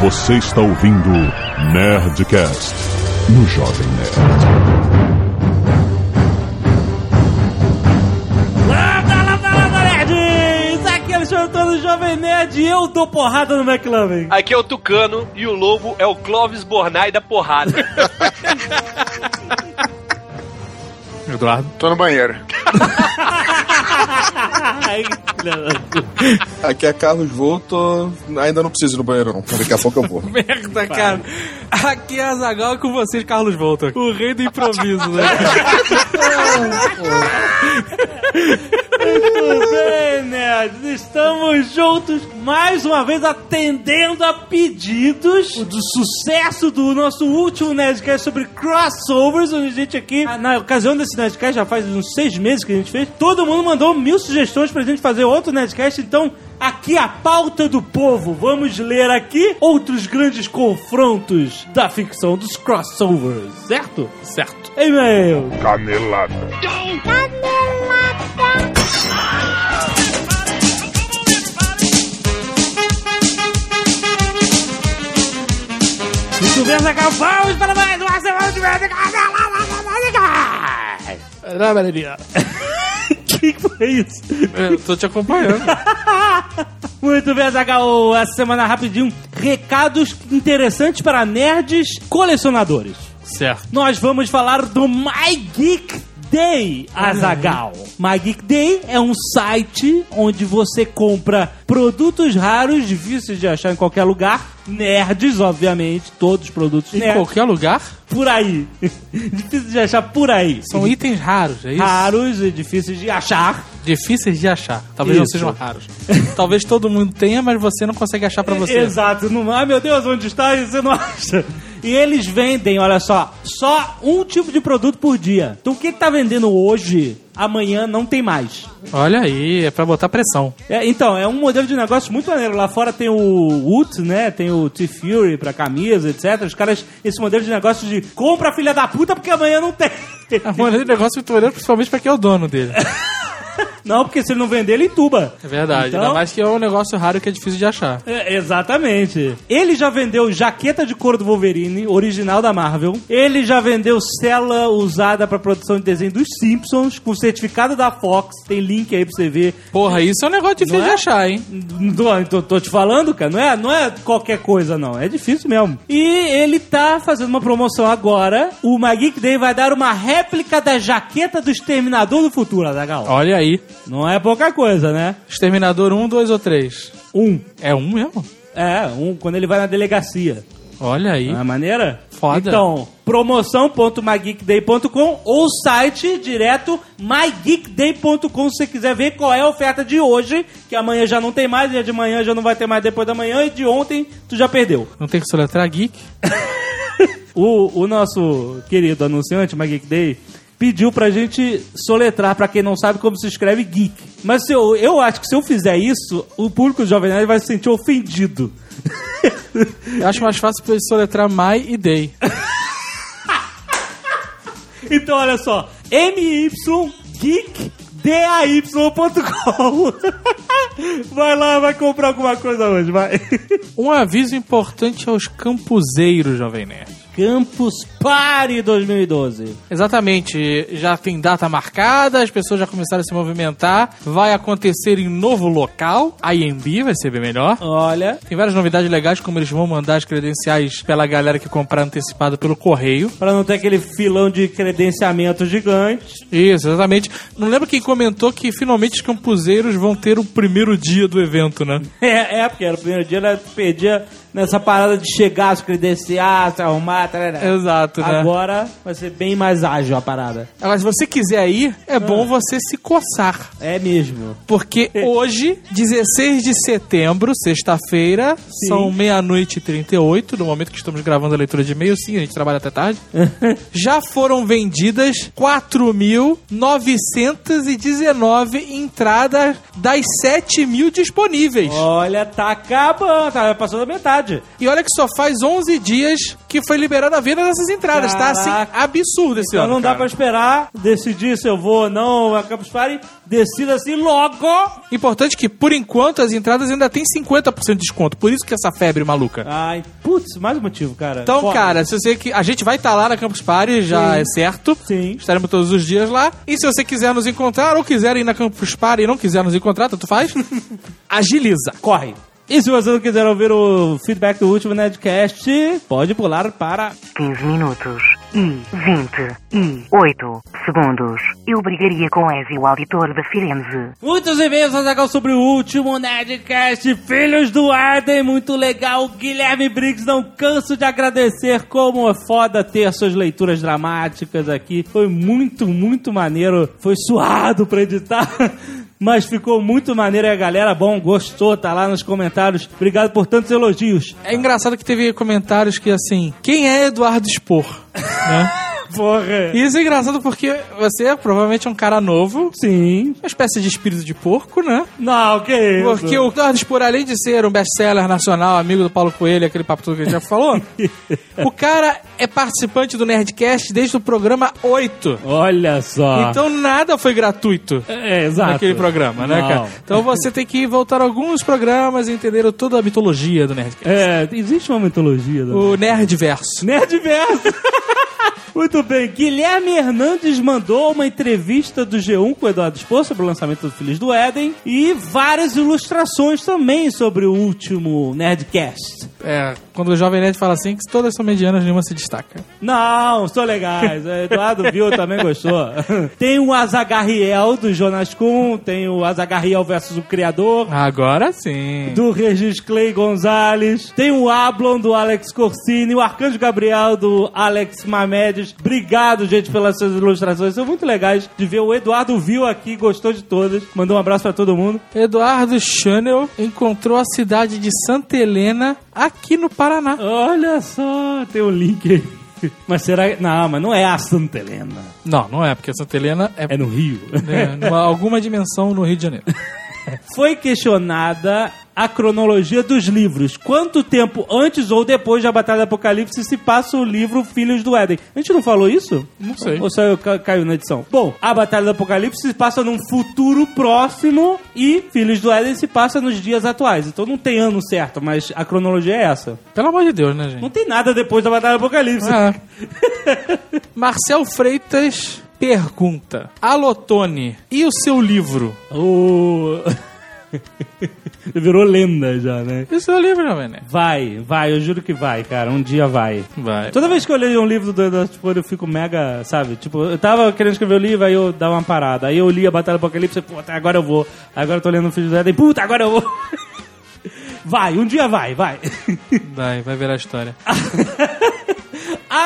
Você está ouvindo Nerdcast no Jovem Nerd. Lambda, lambda, lambda, nerds! Aqui é o Alexandre Antônio, Jovem Nerd e eu dou porrada no McLovin. Aqui é o Tucano e o lobo é o Clóvis Bornai da porrada. Eduardo. Tô no banheiro. Aqui é Carlos Volto. Ainda não preciso ir no banheiro, não. Daqui a pouco eu vou. Merda, cara. Aqui é a Zagal com vocês, Carlos Volta. O rei do improviso, né? Muito bem, nerds. Estamos juntos mais uma vez atendendo a pedidos do sucesso do nosso último Nerdcast sobre crossovers, onde a gente aqui, ah, na ocasião desse Nerdcast, já faz uns seis meses que a gente fez, todo mundo mandou mil sugestões pra gente fazer outro Nerdcast, então Aqui a pauta do povo. Vamos ler aqui outros grandes confrontos da ficção dos crossovers, certo? certo. E-mail. Canelada. Muito bem, Zagal. Vamos para mais uma semana de merda. Não, Valeria. Que foi isso? Eu tô te acompanhando. Muito bem, Zagal. Essa semana rapidinho. Recados interessantes para nerds colecionadores. certo. Nós vamos falar do My Geek Day, Azagal. My Geek Day é um site onde você compra produtos raros, difíceis de achar em qualquer lugar. Nerds, obviamente, todos os produtos Em nerds. qualquer lugar, Por aí. Difícil de achar por aí. são itens raros, é isso? raros e difíceis de achar. Difíceis de achar. Talvez não Isso. sejam raros. Talvez todo mundo tenha, mas você não consegue achar pra você. Exato. Não, ai meu Deus, onde está? E você não acha. E eles vendem, olha só, só um tipo de produto por dia. Então o que tá vendendo hoje, amanhã não tem mais. Olha aí, é pra botar pressão. É, então, é um modelo de negócio muito maneiro. Lá fora tem o Woot, né? Tem o T-Fury pra camisa, etc. Os caras, esse modelo de negócio de compra filha da puta porque amanhã não tem. É um modelo de negócio muito maneiro, principalmente pra quem é o dono dele. Não, porque se ele não vender, ele entuba. É verdade. Então- Ainda mais que é um negócio raro que é difícil de achar. É, exatamente. Ele já vendeu jaqueta de couro do Wolverine, original da Marvel. Ele já vendeu cela usada pra produção de desenho dos Simpsons, com certificado da Fox. Tem link aí pra você ver. Porra, isso é um negócio difícil de é? achar, hein? Tô, tô- tô te falando, cara, não é, não é qualquer coisa, não. É difícil mesmo. E ele tá fazendo uma promoção agora. O Magic Day vai dar uma réplica da jaqueta do Exterminador do Futuro, Azaghal. Olha aí. Não é pouca coisa, né? Exterminador 1, 2 ou 3? Um. É um mesmo? É, um quando ele vai na delegacia. Olha aí. Não é maneira? Foda. Então, promoção.mygeekday.com ou site direto mygeekday.com se você quiser ver qual é a oferta de hoje, que amanhã já não tem mais, e a de manhã já não vai ter mais depois da manhã, e de ontem tu já perdeu. Não tem que soletrar geek? O, o nosso querido anunciante, MyGeek Day, pediu pra gente soletrar, pra quem não sabe como se escreve geek. Mas se eu, eu acho que se eu fizer isso, o público Jovem Nerd vai se sentir ofendido. Eu acho mais fácil pra ele soletrar my e day. Então, olha só. mygeekday.com Vai lá, vai comprar alguma coisa hoje, vai. Um aviso importante aos campuseiros, Jovem Nerd. Campus Party 2012. Exatamente, já tem data marcada, as pessoas já começaram a se movimentar. Vai acontecer em novo local, a IMB vai ser bem melhor. Olha, Tem várias novidades legais, como eles vão mandar as credenciais pela galera que comprar antecipado pelo correio. pra não ter aquele filão de credenciamento gigante. Isso, exatamente. Não lembro quem comentou que finalmente os campuseiros vão ter o primeiro dia do evento, né? É, é, porque era o primeiro dia, ela perdia nessa parada de chegar, se credenciar, se arrumar, tarará. Exato, né? Agora vai ser bem mais ágil a parada. Agora, se você quiser ir, é bom você se coçar. É mesmo. Porque hoje, 16 de setembro, sexta-feira, são meia-noite e 38, no momento que estamos gravando a leitura de e-mail, sim, a gente trabalha até tarde. já foram vendidas 4.919 entradas das 7 mil disponíveis. Olha, tá acabando, tá passando da metade E olha que só faz 11 dias que foi liberada a venda dessas entradas, tá? Assim, Caraca. absurdo esse Então ano. não dá cara. pra esperar decidir se eu vou ou não a Campus Party. Decida assim logo. Importante que, por enquanto, as entradas ainda tem 50% de desconto. Por isso que essa febre maluca. Ai, putz, mais um motivo, cara. Então, cara, se você que a gente vai estar lá na Campus Party, já Sim. é certo. Sim. Estaremos todos os dias lá. E se você quiser nos encontrar ou quiser ir na Campus Party e não quiser nos encontrar, tanto faz, agiliza. corre. E se você não quiser ouvir o feedback do último Nedcast, pode pular para 15 minutos e 20 e 8 segundos. Eu brigaria com Ezio, o auditor da Firenze. Muitos e-mails, Azaghal, sobre o último Nerdcast. Filhos do Arden, muito legal. Guilherme Briggs, não canso de agradecer. Como é foda ter suas leituras dramáticas aqui. Foi muito, muito maneiro. Foi suado pra editar. Mas ficou muito maneiro e a galera, bom, gostou, tá lá nos comentários. Obrigado por tantos elogios. É engraçado que teve comentários que assim, quem é Eduardo Spor? né? Porra. Isso é engraçado porque você provavelmente é um cara novo, Sim. uma espécie de espírito de porco, né? Não, que isso? Porque o Eduardo Spor, além de ser um best-seller nacional, amigo do Paulo Coelho, aquele papo todo que a gente já falou, o cara é participante do Nerdcast desde o programa 8. Olha só. Então nada foi gratuito. é, exato. Naquele programa, né, Não. cara? Então você tem que voltar a alguns programas e entender toda a mitologia do Nerdcast. É, existe uma mitologia. né? O Nerdverso. Nerdverso. Muito bem, Guilherme Hernandes mandou uma entrevista do G1 com o Eduardo Spor sobre o lançamento do Filhos do Éden e várias ilustrações também sobre o último Nerdcast. É, quando o Jovem Nerd fala assim, que todas são medianas, nenhuma se destaca. Não, são legais. O Eduardo viu, também gostou. Tem o Azagarriel do Jonas Kuhn, tem o Azagarriel versus o Criador, Agora sim. do Regis Clay Gonzalez. Tem o Ablon do Alex Corsini, o Arcanjo Gabriel do Alex Mamedes. Obrigado, gente, pelas suas ilustrações. São muito legais de ver. O Eduardo viu aqui, gostou de todas. Mandou um abraço pra todo mundo. Eduardo Chanel encontrou a cidade de Santa Helena aqui no Paraná. Olha só, tem um link aí. Mas será que. Não, mas não é a Santa Helena. Não, não é, porque Santa Helena é, É no Rio. né, numa, alguma dimensão no Rio de Janeiro. Foi questionada a cronologia dos livros. Quanto tempo antes ou depois da Batalha do Apocalipse se passa o livro Filhos do Éden? A gente não falou isso? Não sei. Ou só eu ca- caiu na edição? Bom, a Batalha do Apocalipse se passa num futuro próximo e Filhos do Éden se passa nos dias atuais. Então não tem ano certo, mas a cronologia é essa. Pelo amor de Deus, né, gente? Não tem nada depois da Batalha do Apocalipse. Ah. Marcel Freitas pergunta: Alotone, e o seu livro? O... Virou lenda já, né? E o seu livro, Jovem Nerd? Vai, vai, eu juro que vai, cara. Um dia vai. Vai. Toda vez que eu leio um livro do Eduardo Spor, eu fico mega, sabe? Tipo, eu tava querendo escrever o livro, aí eu dava uma parada. Aí eu li a Batalha do Apocalipse, puta, agora eu vou. Agora eu tô lendo o Filho do Éden, puta, agora eu vou. Vai, um dia vai, vai. Vai, vai virar história.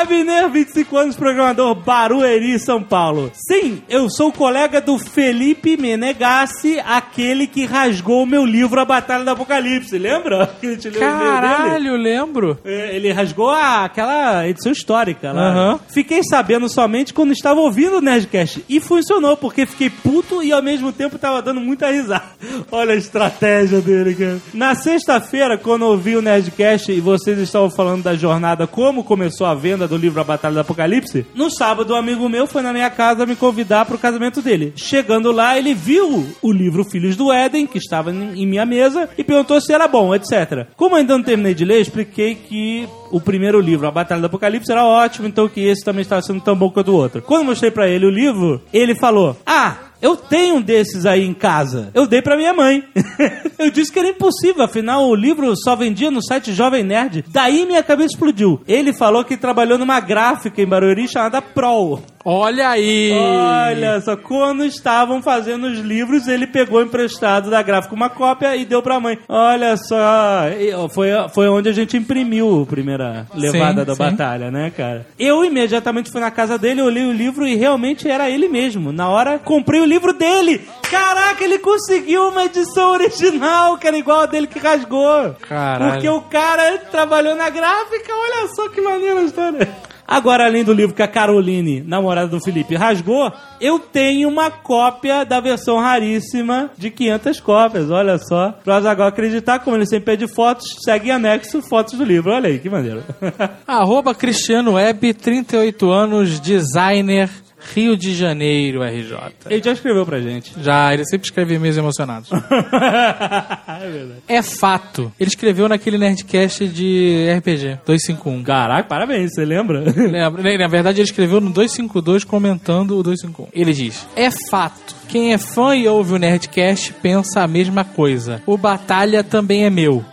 Abner, 25 anos, programador Barueri, São Paulo. Sim, eu sou colega do Felipe Menegassi, aquele que rasgou o meu livro A Batalha do Apocalipse. Lembra? Que a gente leu o? Caralho, lembro. É, Ele rasgou a- aquela edição histórica lá. Aham. Fiquei sabendo somente quando estava ouvindo o Nerdcast. E funcionou, porque fiquei puto e ao mesmo tempo tava dando muita risada. Olha a estratégia dele, cara. Na sexta-feira, quando ouvi o Nerdcast e vocês estavam falando da jornada, como começou a venda do livro A Batalha do Apocalipse, no sábado um amigo meu foi na minha casa me convidar pro casamento dele. Chegando lá, ele viu o livro Filhos do Éden, que estava em minha mesa, e perguntou se era bom, etc. Como ainda não terminei de ler, expliquei que o primeiro livro, A Batalha do Apocalipse, era ótimo, então que esse também estava sendo tão bom quanto o outro. Quando mostrei pra ele o livro, ele falou: Ah, eu tenho um desses aí em casa. Eu dei pra minha mãe. eu disse que era impossível, afinal o livro só vendia no site Jovem Nerd. Daí minha cabeça explodiu. Ele falou que trabalhou numa gráfica em Barueri chamada Prol. Olha aí. Olha só, quando estavam fazendo os livros, ele pegou emprestado da gráfica uma cópia e deu pra mãe. Olha só, foi, foi onde a gente imprimiu a primeira levada Sim, da sim. batalha, né, cara? Eu imediatamente fui na casa dele, olhei o livro e realmente era ele mesmo. Na hora, comprei o livro dele. Caraca, ele conseguiu uma edição original, que era igual a dele que rasgou. Caralho. Porque o cara trabalhou na gráfica, olha só que maneira a história. Agora, além do livro que a Caroline, namorada do Felipe, rasgou, eu tenho uma cópia da versão raríssima de 500 cópias. Olha só. Pra agora acreditar, como ele sempre pede fotos, segue em anexo fotos do livro. Olha aí, que maneiro. Arroba Cristiano Web, 38 anos, designer, Rio de Janeiro, RJ. Ele já escreveu pra gente. Já, ele sempre escreve e-mails emocionados. é verdade. é fato. Ele escreveu naquele Nerdcast de RPG, 251. Caraca, parabéns, você lembra? Lembra? Na verdade, ele escreveu no 252 comentando o 251. Ele diz: É fato. Quem é fã e ouve o Nerdcast pensa a mesma coisa. O Batalha também é meu.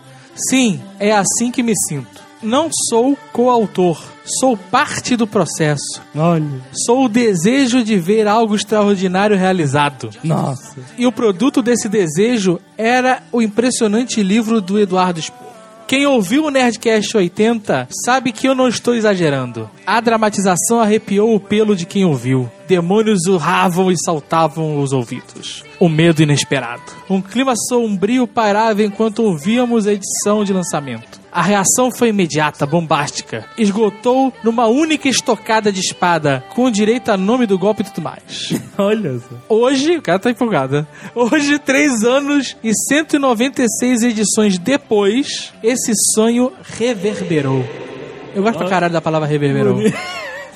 Sim, é assim que me sinto. Não sou coautor, sou parte do processo. Olha. Sou o desejo de ver algo extraordinário realizado. Nossa. E o produto desse desejo era o impressionante livro do Eduardo Spohr. Quem ouviu o Nerdcast 80 sabe que eu não estou exagerando. A dramatização arrepiou o pelo de quem ouviu. Demônios urravam e saltavam os ouvidos. O medo inesperado. Um clima sombrio pairava enquanto ouvíamos a edição de lançamento. A reação foi imediata, bombástica. Esgotou numa única estocada de espada, com direito a nome do golpe e tudo mais. Olha só. Hoje, o cara tá empolgado. né? Hoje, três anos e 196 edições depois, esse sonho reverberou. Eu gosto pra caralho da palavra reverberou.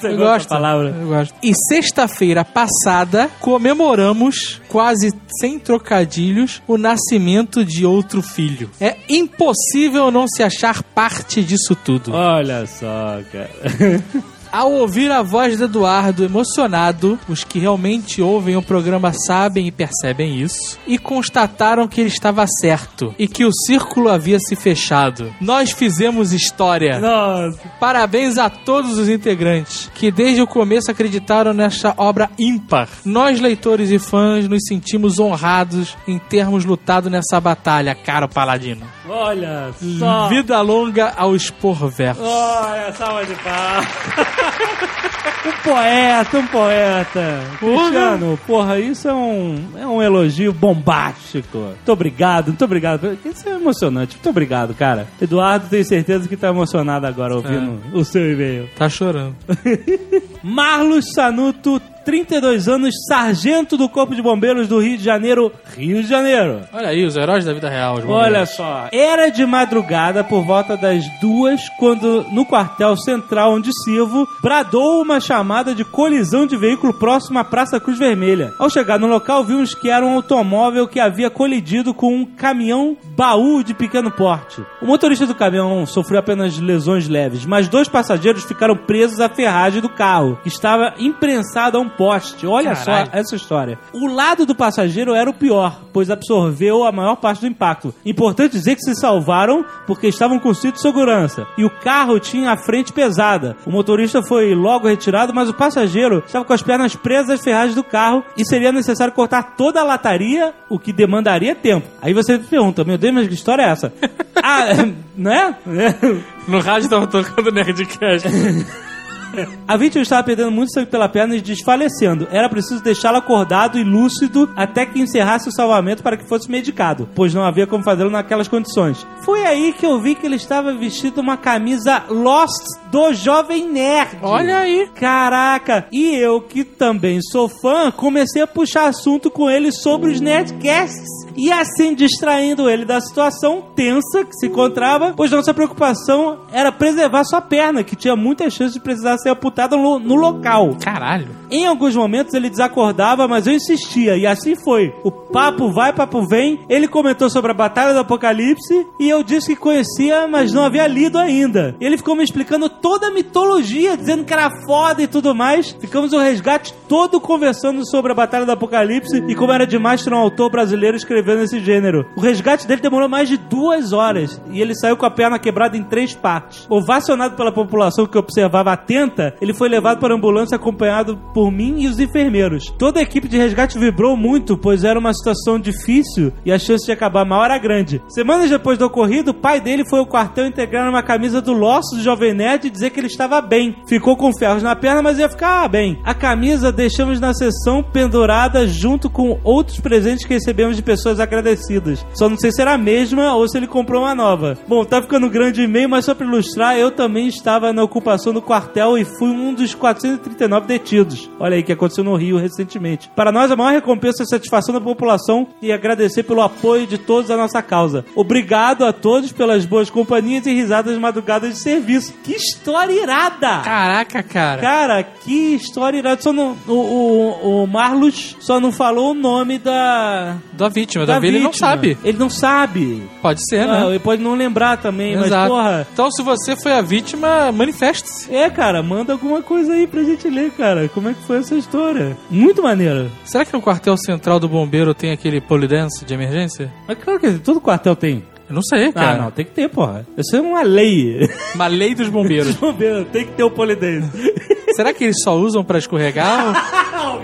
Você Eu gosto. palavra? Eu gosto. E sexta-feira passada, comemoramos, quase sem trocadilhos, o nascimento de outro filho. É impossível não se achar parte disso tudo. Olha só, cara. Ao ouvir a voz do Eduardo emocionado, os que realmente ouvem o programa sabem e percebem isso, e constataram que ele estava certo e que o círculo havia se fechado. Nós fizemos história. Nossa. Parabéns a todos os integrantes que desde o começo acreditaram nesta obra ímpar. Nós, leitores e fãs, nos sentimos honrados em termos lutado nessa batalha, caro Paladino. Olha só. Vida longa ao Esporverso. Olha, salva de palmas. um poeta, um poeta. Cristiano, porra, isso é um, é um elogio bombástico. Muito obrigado, muito obrigado. Isso é emocionante. Muito obrigado, cara. Eduardo, tenho certeza que tá emocionado agora ouvindo o seu e-mail. Tá chorando. Marlos Sanuto, 32 anos, sargento do Corpo de Bombeiros do Rio de Janeiro, Rio de Janeiro. Olha aí, os heróis da vida real. os Olha bombeiros. só, era de madrugada por volta das duas, quando no quartel central onde sirvo, bradou uma chamada de colisão de veículo próximo à Praça Cruz Vermelha. Ao chegar no local, vimos que era um automóvel que havia colidido com um caminhão baú de pequeno porte. O motorista do caminhão sofreu apenas lesões leves, mas dois passageiros ficaram presos à ferragem do carro, que estava imprensado a um poste. Olha Caralho. só essa história. O lado do passageiro era o pior, pois absorveu a maior parte do impacto. Importante dizer que se salvaram porque estavam com cinto de segurança. E o carro tinha a frente pesada. O motorista foi logo retirado, mas o passageiro estava com as pernas presas às ferragens do carro e seria necessário cortar toda a lataria, o que demandaria tempo. Aí você pergunta, meu Deus, mas que história é essa? ah, né? No rádio tava tocando Nerdcast. A vítima estava perdendo muito sangue pela perna e desfalecendo. Era preciso deixá-lo acordado e lúcido até que encerrasse o salvamento para que fosse medicado, pois não havia como fazê-lo naquelas condições. Foi aí que eu vi que ele estava vestido uma camisa Lost do Jovem Nerd. Olha aí. Caraca! E eu, que também sou fã, comecei a puxar assunto com ele sobre os Nerdcasts. E assim distraindo ele da situação tensa que se encontrava, pois nossa preocupação era preservar sua perna, que tinha muitas chances de precisar ser amputada no, no local. Caralho. Em alguns momentos ele desacordava, mas eu insistia, e assim foi. O papo vai, papo vem. Ele comentou sobre a Batalha do Apocalipse e eu disse que conhecia, mas não havia lido ainda. Ele ficou me explicando toda a mitologia, dizendo que era foda e tudo mais. Ficamos o resgate todo conversando sobre a Batalha do Apocalipse e como era demais ter um autor brasileiro escrevendo esse gênero. O resgate dele demorou mais de duas horas e ele saiu com a perna quebrada em três partes. Ovacionado pela população que observava atenta, ele foi levado para a ambulância acompanhado por mim e os enfermeiros. Toda a equipe de resgate vibrou muito, pois era uma situação difícil e a chance de acabar mal era grande. Semanas depois do ocorrido, o pai dele foi ao quartel integrar uma camisa do Losso do Jovem Nerd e dizer que ele estava bem. Ficou com ferros na perna, mas ia ficar bem. A camisa deixamos na sessão pendurada junto com outros presentes que recebemos de pessoas agradecidas. Só não sei se era a mesma ou se ele comprou uma nova. Bom, tá ficando grande e-mail, mas só pra ilustrar, eu também estava na ocupação do quartel e fui um dos 439 detidos. Olha aí que aconteceu no Rio recentemente. Para nós, a maior recompensa é a satisfação da população e agradecer pelo apoio de todos à nossa causa. Obrigado a todos pelas boas companhias e risadas madrugadas de serviço. Que história irada! Caraca, cara. Cara, que história irada. Só não, o, o, o Marlos só não falou o nome da. Da vítima. Da, da vítima ele não sabe. Ele não sabe. Pode ser, Ah, né? ele pode não lembrar também, mas Exato. porra. Então, se você foi a vítima, manifeste-se. É, cara, manda alguma coisa aí pra gente ler, cara. Como é que foi essa história? Muito maneiro. Será que no quartel central do bombeiro tem aquele polidense de emergência? Mas claro que todo quartel tem. Eu não sei, Ah, cara. não, tem que ter, porra. Isso é uma lei. Uma lei dos bombeiros. Vamos ver, tem que ter o polidense. Será que eles só usam pra escorregar?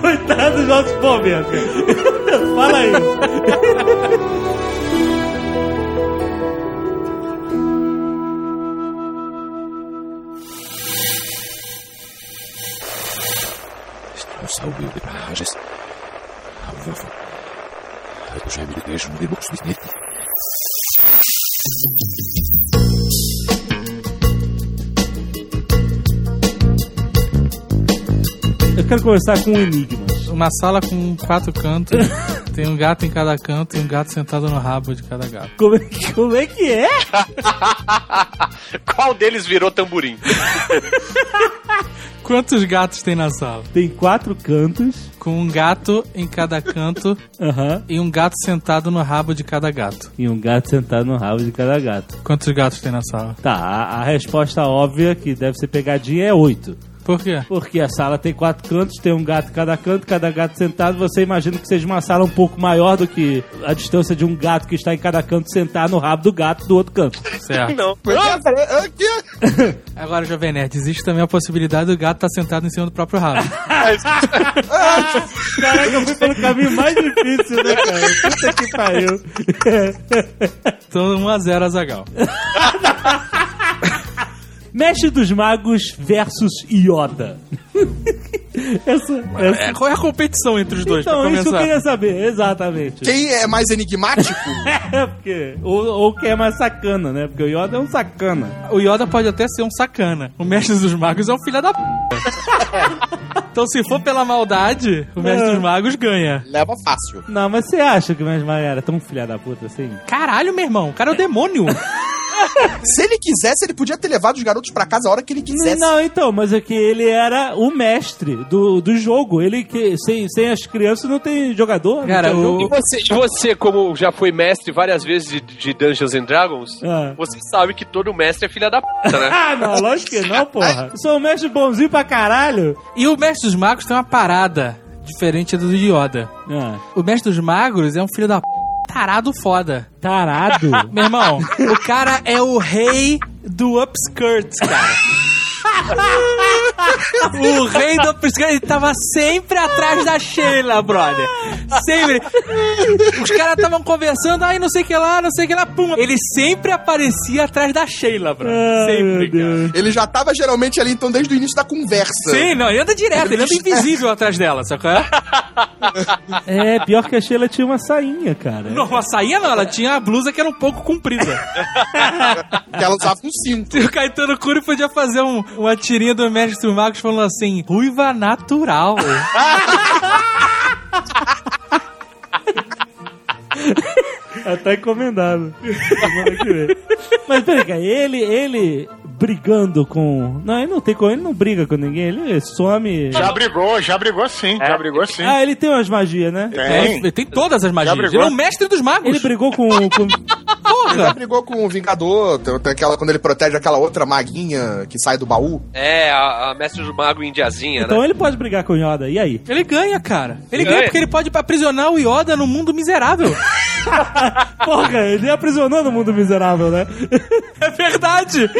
Coitado dos nossos bombeiros. Fala aí. saube rajes. Alvafo. Alkožem i težu ne mogu smisliti. Eu quero conversar com um enigma. Uma sala com quatro cantos. tem um gato em cada canto e um gato sentado no rabo de cada gato. Como é, que- como é que é? Qual deles virou tamborim? Quantos gatos tem na sala? Tem quatro cantos. Com um gato em cada canto Aham. e um gato sentado no rabo de cada gato. E um gato sentado no rabo de cada gato. Quantos gatos tem na sala? Tá, a, a resposta óbvia, que deve ser pegadinha, é oito. Por quê? Porque a sala tem quatro cantos, tem um gato em cada canto, cada gato sentado. Você imagina que seja uma sala um pouco maior do que a distância de um gato que está em cada canto sentar no rabo do gato do outro canto. Certo. Não. Agora, Jovem Nerd, existe também a possibilidade do gato estar sentado em cima do próprio rabo. Caraca, eu fui pelo caminho mais difícil, né, cara? Puta que pariu. Então, 1x0 Azagal. Mestre dos Magos versus Yoda. essa, essa... É, qual é a competição entre os dois, Então, pra isso que eu queria saber, exatamente. Quem é mais enigmático? É, porque. Ou, ou quem é mais sacana, né? Porque o Yoda é um sacana. O Yoda pode até ser um sacana. O Mestre dos Magos é um filho da p. então, se for pela maldade, o Mestre É. dos Magos ganha. Leva fácil. Não, mas você acha que o Mestre Maga era tão filha da puta assim? Caralho, meu irmão, o cara é o demônio. Se ele quisesse, ele podia ter levado os garotos pra casa a hora que ele quisesse. Não, então, mas é que ele era o mestre do, do jogo. Ele que sem, sem as crianças não tem jogador. não Cara, tem o-. E você, e você, como já foi mestre várias vezes de, de Dungeons and Dragons, Ah. você sabe que todo mestre é filha da puta, né? Ah, não, lógico que não, porra. Eu sou um mestre bonzinho pra caralho. E o Mestre dos Magos tem uma parada diferente do Yoda. Ah, O Mestre dos Magos é um filho da p... tarado foda. tarado. Meu irmão, o cara é o rei do upskirts, cara. o rei do upskirts, ele tava sempre atrás da Sheila, brother. Sempre. Os caras estavam conversando, ai, não sei o que lá, não sei o que lá, pum. Ele sempre aparecia atrás da Sheila, brother. Sempre, Deus. Ele já tava geralmente ali, então, desde o início da conversa. Sim, não, ele anda direto, ele anda invisível atrás dela, sacou? É, pior que a Sheila tinha uma sainha, cara. Não, a sainha não, ela tinha a blusa que era um pouco comprida. Que ela usava um cinto. E o Caetano Cury podia fazer um, uma tirinha do Mestre dos Magos falando assim, ruiva natural. É, tá encomendado. Mas peraí, cara, ele, ele brigando com. Não, ele não tem como, ele não briga com ninguém, ele some. Já brigou, já brigou sim, já brigou sim. Ah, ele tem umas magias, né? Tem. Ele tem todas as magias. Ele é o mestre dos magos. Ele brigou com. com... Ele já brigou com o Vingador, tem, tem aquela quando ele protege aquela outra maguinha que sai do baú. É, a, a mestre do mago indiazinha, Então né? ele pode brigar com o Yoda, e aí? Ele ganha, cara. Ele Ganha. ganha porque ele pode aprisionar o Yoda no mundo miserável. Porra, ele aprisionou no mundo miserável, né? é verdade.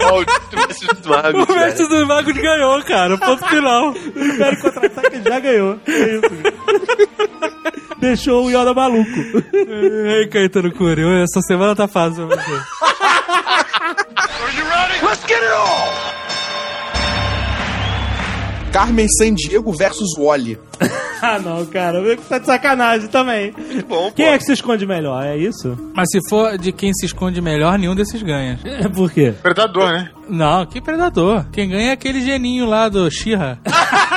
Maldito mestre dos magos, O mestre dos magos ganhou, cara. Ponto final. O Império Contra-Ataque já ganhou. É isso. Deixou o Yoda maluco. Ei, Caetano Cury, essa semana tá fácil pra você. Carmen Sandiego versus Wally. Ah, não, cara. Tá de sacanagem também. Bom, Quem pô. é que se esconde melhor? É isso? Mas se for de quem se esconde melhor, nenhum desses ganha. É por quê? Predador, né? Não, que predador. Quem ganha é aquele geninho lá do Shira.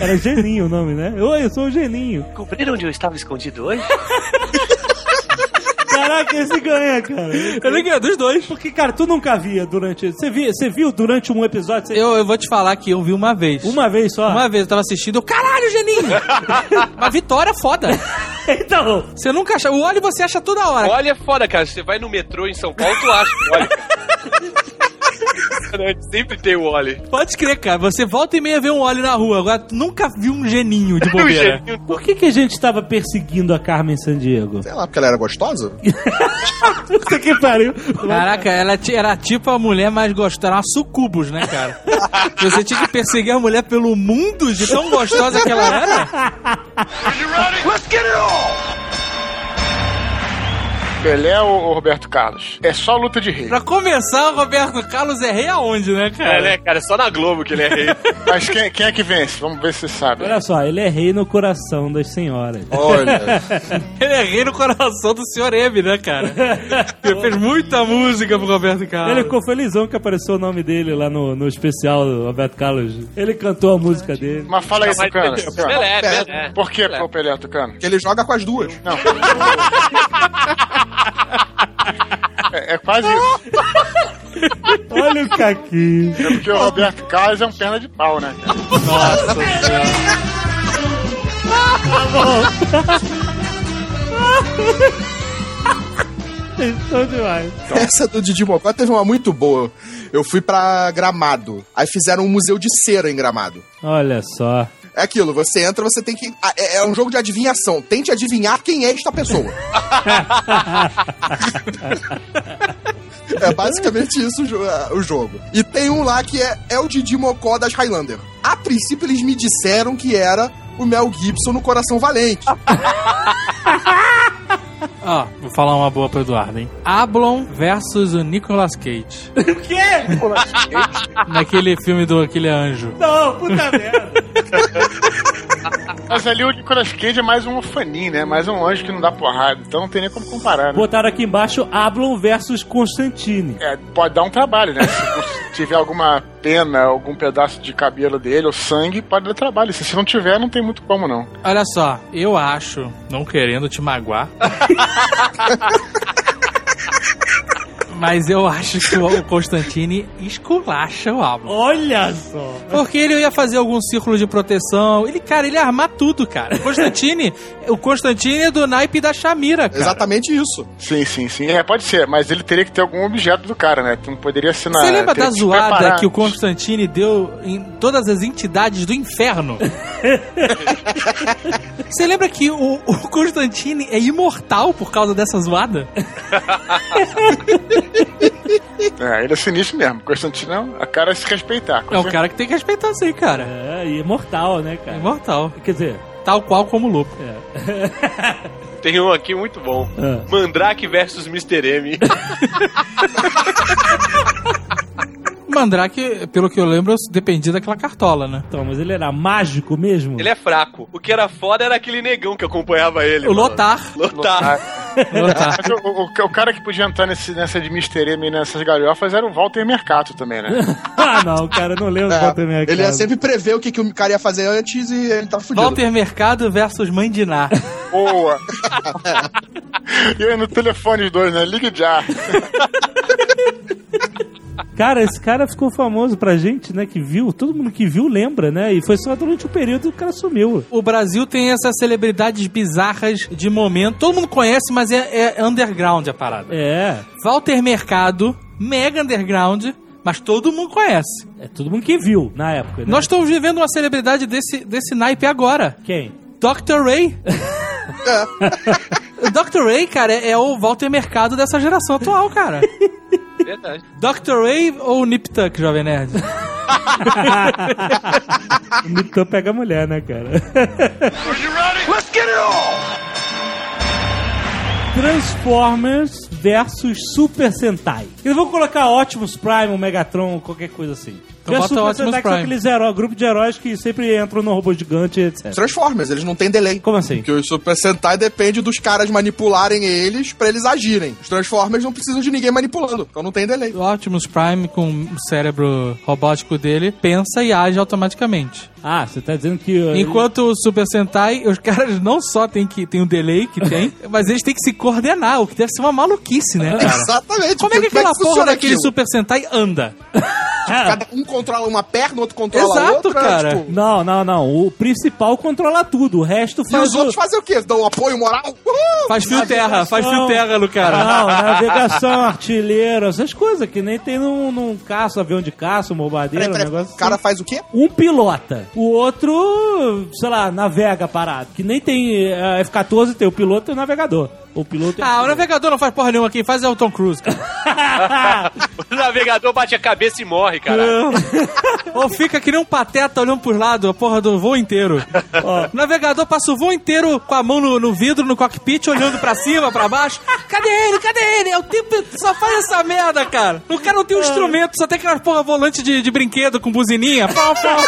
Era Geninho o nome, né? Oi, eu sou o Geninho. Descobriram onde eu estava escondido hoje? Caraca, esse ganha, cara. Ele ganha dos dois. Porque, cara, tu nunca via durante. Você viu, você viu durante um episódio? Você- Eu, eu vou te falar que eu vi uma vez. Uma vez só? Uma vez eu tava assistindo, eu, caralho, geninho! uma vitória foda. Então, Você nunca acha. O óleo você acha toda hora. Olha, é foda, cara. Você vai no metrô em São Paulo, tu acha o Wally. Sempre tem o Wally. Pode crer, cara. Você volta e meia vê um óleo na rua. Agora, tu nunca viu um geninho de bobeira. geninho por que, que a gente tava perseguindo a Carmen Sandiego? Sei lá, porque ela era gostosa? Puta que pariu. Caraca, ela era tipo a mulher mais gostosa. Era uma sucubus, né, cara? Você tinha que perseguir a mulher pelo mundo de tão gostosa que ela era? Pelé ou, Roberto Carlos? É só luta de rei. Pra começar, o Roberto Carlos é rei aonde, né, cara? É, né, cara? É só na Globo que ele é rei. Mas quem, quem é que vence? Vamos ver se você sabe. Olha só, ele é rei no coração das senhoras. Olha. Ele é rei no coração do senhor M, né, cara? Ele fez muita música pro Roberto Carlos. Ele ficou felizão que apareceu o nome dele lá no, no especial do Roberto Carlos. Ele cantou a música dele. Mas fala aí, Tucano. Pelé, Pelé. Por que Pelé. o Pelé, Tucano? que ele joga com as duas. Não. É, é quase isso. Olha o Caquinho. É porque o Roberto Carlos é um perna de pau, né? cara? Estou demais. Essa do Didi Mocó teve uma muito boa. Eu fui pra Gramado. Aí fizeram um museu de cera em Gramado. Olha só. É aquilo, você entra, você tem que. ah, É, é um jogo de adivinhação. Tente adivinhar quem é esta pessoa. é basicamente isso o, ah, o jogo. E tem um lá que é, é o Didi Mocó das Highlander. A princípio eles me disseram que era o Mel Gibson no Coração Valente. Ó, vou falar uma boa pro Eduardo, hein? Ablon versus o Nicolas Cage. O quê? naquele filme do Aquele Anjo. Não, puta merda. Mas ali o Nicolas Cage é mais um orfaninho, né? Mais um anjo que não dá porrada. Então não tem nem como comparar, né? Botaram aqui embaixo Ablon versus Constantine. É, pode dar um trabalho, né? Se tiver alguma pena, algum pedaço de cabelo dele ou sangue, pode dar trabalho. Se não tiver, não tem muito como, não. Olha só, eu acho, não querendo te magoar. Mas eu acho que o Constantine esculacha o Ablon. Olha só. Porque ele ia fazer algum círculo de proteção. Ele, cara, ele ia armar tudo, cara. O Constantine, o Constantine é do naipe da Shamira, cara. Exatamente isso. Sim, sim, sim. É, pode ser, mas ele teria que ter algum objeto do cara, né? Tu não poderia ser na. Você lembra da que zoada preparar que o. Constantine deu em todas as entidades do inferno? Você lembra que o, o Constantine é imortal por causa dessa zoada? É, ele é sinistro mesmo. Constantino é a cara a se respeitar. É o cara que tem que respeitar sim, cara. É, e imortal, né, É cara? imortal. Quer dizer, Tal qual como o lobo. Tem um aqui muito bom. Ah. Mandrake versus Mr. M. Mandrake, pelo que eu lembro, dependia daquela cartola, né? então, mas ele era mágico mesmo? Ele é fraco. O que era foda era aquele negão que acompanhava ele. O mano. Lotar. Lotar. Lotar. O, o- o cara que podia entrar nesse, nessa de Mr. M e nessas galhofas era o Walter Mercato também, né? ah, não, cara, não lembro É, qual também é ele ia sempre prever o que, que o cara ia fazer antes e ele tava fudido. Walter Mercado versus Mãe de Ná. Boa! e aí no telefone os dois, né? Ligue já. Cara, esse cara ficou famoso pra gente, né? Que viu, todo mundo que viu lembra, né? E foi só durante o período que o cara sumiu. O Brasil tem essas celebridades bizarras de momento. Todo mundo conhece, mas é, é underground a parada. É, Walter Mercado, mega underground, mas todo mundo conhece. é todo mundo que viu na época, né? Nós estamos vivendo uma celebridade desse, desse naipe agora. Quem? Dr. Ray. O Dr. Ray, cara, é, é o Walter Mercado dessa geração atual, cara. verdade. Dr. Wave ou Nip Tuck, Jovem Nerd? O Nipton pega a mulher, né, cara? Transformers versus Super Sentai. Eu vou colocar Optimus Prime, Megatron, qualquer coisa assim. Então E a bota Super Optimus Sentai que são Prime. aqueles heróis, grupo de heróis que sempre entram no robô gigante, etc. Transformers, eles não têm delay. Como assim? Porque o Super Sentai depende dos caras manipularem eles pra eles agirem. Os Transformers não precisam de ninguém manipulando, então não tem delay. O Optimus Prime, com o cérebro robótico dele, pensa e age automaticamente. Ah, você tá dizendo que... uh, Enquanto o Super Sentai, os caras não só tem que tem o delay que tem, mas eles têm que se coordenar, o que deve ser uma maluquice, né, cara? Exatamente. Como é que porque aquela porra daquele aquilo? Super Sentai anda? Cada um controla uma perna, outro controla a Exato, outra. cara. tipo, Não, não, não. O principal controla tudo. O resto e faz os o- outros fazem o quê? Dão apoio moral? Uhul! Faz fio terra, faz fio terra no cara. Não, navegação, artilheiro, essas coisas que nem tem num, num caça, avião de caça, um bombardeiro, Peraí, um peraí, negócio o cara assim. faz o quê? Um pilota. O outro, sei lá, navega parado. Que nem tem eh, F-14, tem o piloto e o navegador. O piloto e Ah, o navegador não faz porra nenhuma aqui, faz é o Tom Cruise, cara. O navegador bate a cabeça e morre, cara. Ou fica que nem um pateta olhando pros lados, a porra do voo inteiro. O navegador passa o voo inteiro com a mão no, no vidro, no cockpit, olhando pra cima, pra baixo. Cadê ele? Cadê ele? É o que só faz essa merda, cara. O cara não tem um instrumento, só tem aquelas porra volante de, de brinquedo com buzininha. Pau, pau.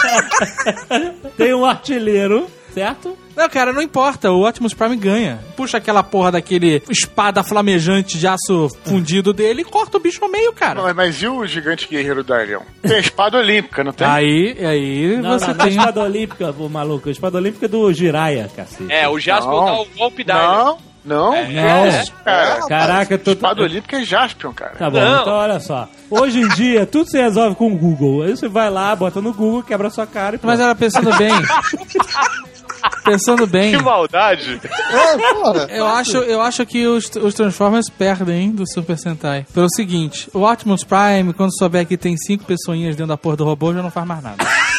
Tem um artilheiro, certo? Não, cara, não importa. O Optimus Prime ganha. Puxa aquela porra daquele espada flamejante de aço fundido dele e corta o bicho ao meio, cara. Mas, mas e o gigante guerreiro da Arião? Tem a espada olímpica, não tem? Aí, aí Não, você não, não é tem. espada olímpica, pô, maluco. A espada olímpica é do Jiraya, cacete. É, o Jaspion Não. dá o golpe da. Não, não. Não. Cara, Caraca, eu tô... espada olímpica é Jaspion, cara. Tá bom, Não. então olha só. Hoje em dia, tudo se resolve com o Google. Aí você vai lá, bota no Google, quebra sua cara e Mas pronto. era pensando bem. pensando bem. Que maldade. É. Eu acho, eu acho que os, os Transformers perdem hein, do Super Sentai. Pelo seguinte, o Optimus Prime, quando souber que tem cinco pessoinhas dentro da porra do robô, já não faz mais nada.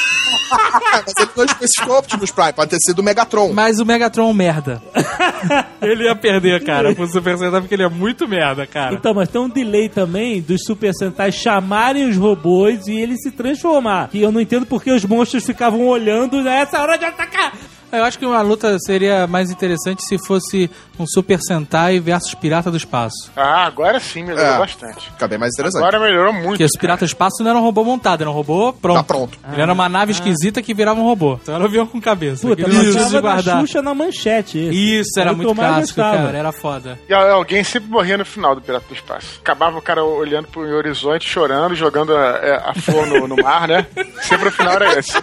Mas ele não especificou Optimus Prime, pode ter sido o Megatron. Mas o Megatron merda. ele ia perder, cara, pro Super Sentai, porque ele é muito merda, cara. Então, mas tem um delay também dos Super Sentai chamarem os robôs e ele se transformar. Que eu não entendo porque os monstros ficavam olhando nessa hora de atacar. Eu acho que uma luta seria mais interessante se fosse um Super Sentai versus Pirata do Espaço. Ah, agora sim melhorou É. bastante. Fica bem mais interessante. Agora melhorou muito. Porque esse Pirata do Espaço não era um robô montado, era um robô pronto. Tá pronto. Ele era uma nave esquisita que virava um robô. Então era um avião com cabeça. Puta, difícil de guardar. Xuxa na manchete. Esse. Isso, era muito clássico, cara. Era foda. E al- alguém sempre morria no final do Pirata do Espaço. Acabava o cara olhando pro horizonte, chorando, jogando a, é, a flor no, no mar, né? Sempre o final era esse.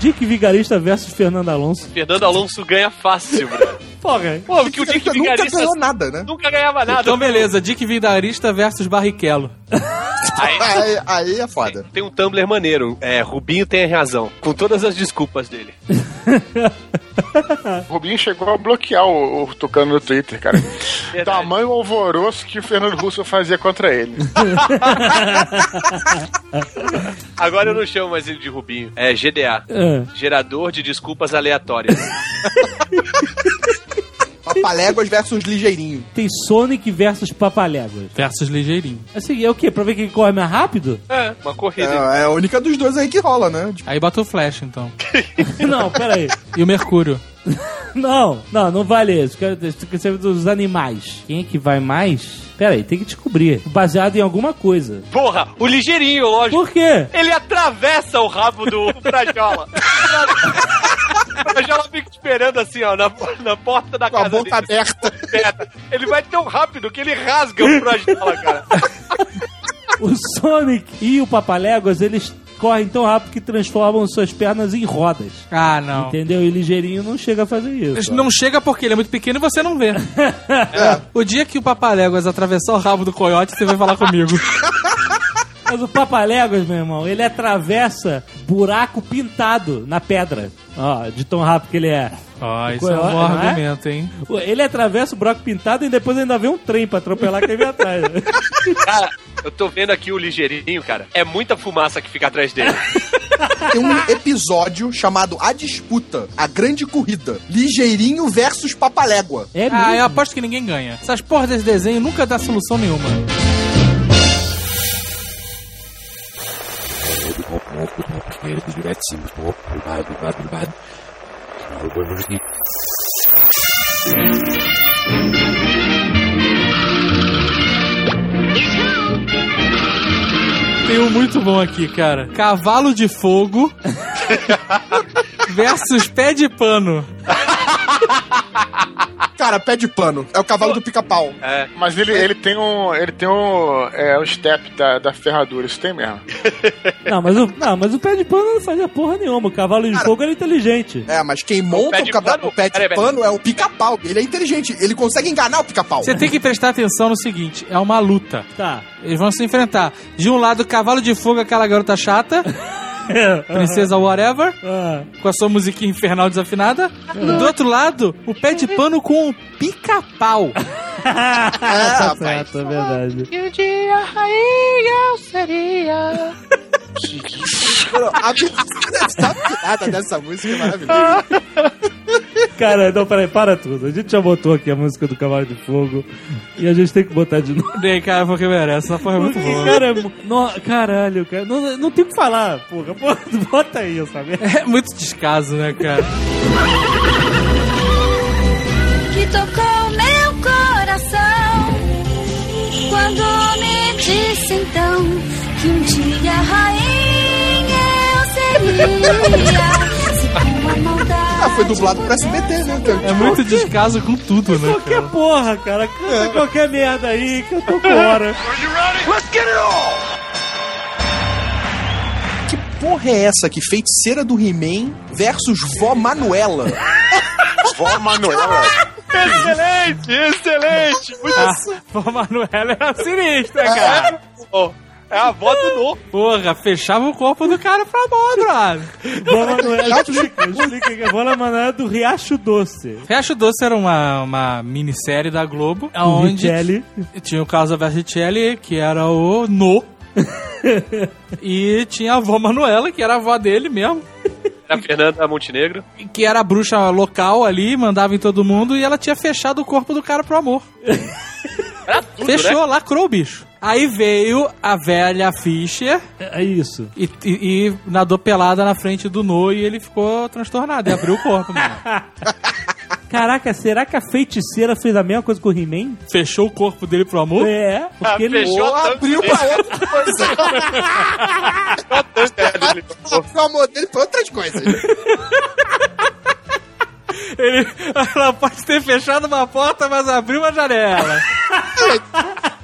Dick Vigarista versus Fernando Alonso. Fernando Alonso ganha fácil, bro. Porra. Pô, porque o Dick Ele nunca Vigarista ganhou nada, né? nunca ganhava nada. Então, beleza. Dick Vidarista versus Barrichello. Aí, Aí, aí é foda. tem um Tumblr maneiro. É, Rubinho tem razão. Com todas as desculpas dele. O Rubinho chegou a bloquear o, o Tucano no Twitter, cara. Verdade. Tamanho alvoroço que o Fernando Russo fazia contra ele. Agora eu não chamo mais ele de Rubinho. É GDA. Ah. Gerador de desculpas aleatórias. Papaléguas versus Ligeirinho. Tem Sonic versus Papaléguas. Versus Ligeirinho. Assim, é o quê? Pra ver quem corre mais rápido? É, uma corrida. É, é a única dos dois aí que rola, né? Aí bota o Flash, então. Não, peraí. E o Mercúrio. Não, não, não vale isso. Quero ser dos animais. Quem é que vai mais? Peraí, tem que descobrir. Baseado em alguma coisa. Porra, o ligeirinho, lógico. Por quê? Ele atravessa o rabo do Frajola. O Frajola fica esperando assim, ó, na, na porta da Com a casa boca dele. aberta. aberta. Ele vai tão rápido que ele rasga o Frajola, cara. O Sonic e o Papaléguas, eles correm tão rápido que transformam suas pernas em rodas. Ah, não. Entendeu? E ligeirinho não chega a fazer isso. Não chega porque ele é muito pequeno e você não vê. O dia que o Papaléguas atravessar o rabo do coiote, você vai falar comigo. Mas o Papaléguas, meu irmão, ele atravessa buraco pintado na pedra. Ó, de tão rápido que ele é. Ó, isso é um bom é? argumento, hein? Ele atravessa o buraco pintado e depois ainda vem um trem pra atropelar quem vem atrás. Cara, eu tô vendo aqui o ligeirinho, cara. É muita fumaça que fica atrás dele. Tem um episódio chamado A Disputa, A Grande Corrida. Ligeirinho versus Papalégua. É Ah, eu mesmo? aposto que ninguém ganha. Essas porras desse desenho nunca dá solução nenhuma. Tem um muito bom aqui, cara. Cavalo de fogo versus pé de pano. Cara, pé de pano. É o cavalo do pica-pau. É. Mas ele, ele tem um. Ele tem um. É, um step da, da ferradura, isso tem mesmo. Não, mas o, não, mas o pé de pano não fazia porra nenhuma. O cavalo de Cara- fogo era inteligente. É, mas quem monta pé o, cavalo, pano? o pé de Peraí, peraí. pano é o pica-pau. Ele é inteligente. Ele consegue enganar o pica-pau. Você tem que prestar atenção no seguinte: é uma luta. Tá. Eles vão se enfrentar. De um lado, cavalo de fogo, aquela garota chata, princesa whatever, Ah, com a sua musiquinha infernal desafinada. Do outro lado, o pé de pano com o pica-pau. tá rapaz. certo, é verdade. A desafinada dessa música é maravilhosa. Cara, não, peraí, para tudo. A gente já botou aqui a música do Cavalo de Fogo e a gente tem que botar de novo. Dei, cara, porque merece. Essa porra é muito Porque, boa. cara, é mu- no, caralho, cara. Não, não tem o que falar, porra. porra. Bota aí, sabe? É muito descaso, né, cara? que tocou meu coração quando me disse então que um dia rainha eu seria. Se com a maldade Ah, foi dublado pro SBT, né? É muito descaso com tudo, né, Qualquer cara? porra, cara. Canta qualquer merda aí que eu tô com hora. Que porra é essa aqui? Feiticeira do He-Man versus Vó Manuela. Vó Manuela. Excelente, excelente. Muito Ah, a Manuela era sinistra, cara. bom. É a avó do novo. Porra, fechava o corpo do cara pra mão, brother. Vó Manuela, explica, explica que Vó Manuela é do Riacho Doce. Riacho Doce era uma, uma minissérie da Globo, onde Richelli. tinha o caso da Verticelli, que era o No. e tinha a avó Manuela, que era a avó dele mesmo. Era a Fernanda Montenegro. Que era a bruxa local ali, mandava em todo mundo, e ela tinha fechado o corpo do cara pro amor. Era tudo, Fechou, né? lacrou o bicho. Aí veio a velha Fischer É isso. e, e- e nadou pelada na frente do No e ele ficou transtornado e abriu o corpo, mano. Caraca, será que a feiticeira fez a mesma coisa com o He-Man? Fechou o corpo dele pro amor? É, porque Ah, ele... fechou. Ou abriu pra outra coisa. o amor dele pra outras coisas. Ele, ela pode ter fechado uma porta, mas abriu uma janela.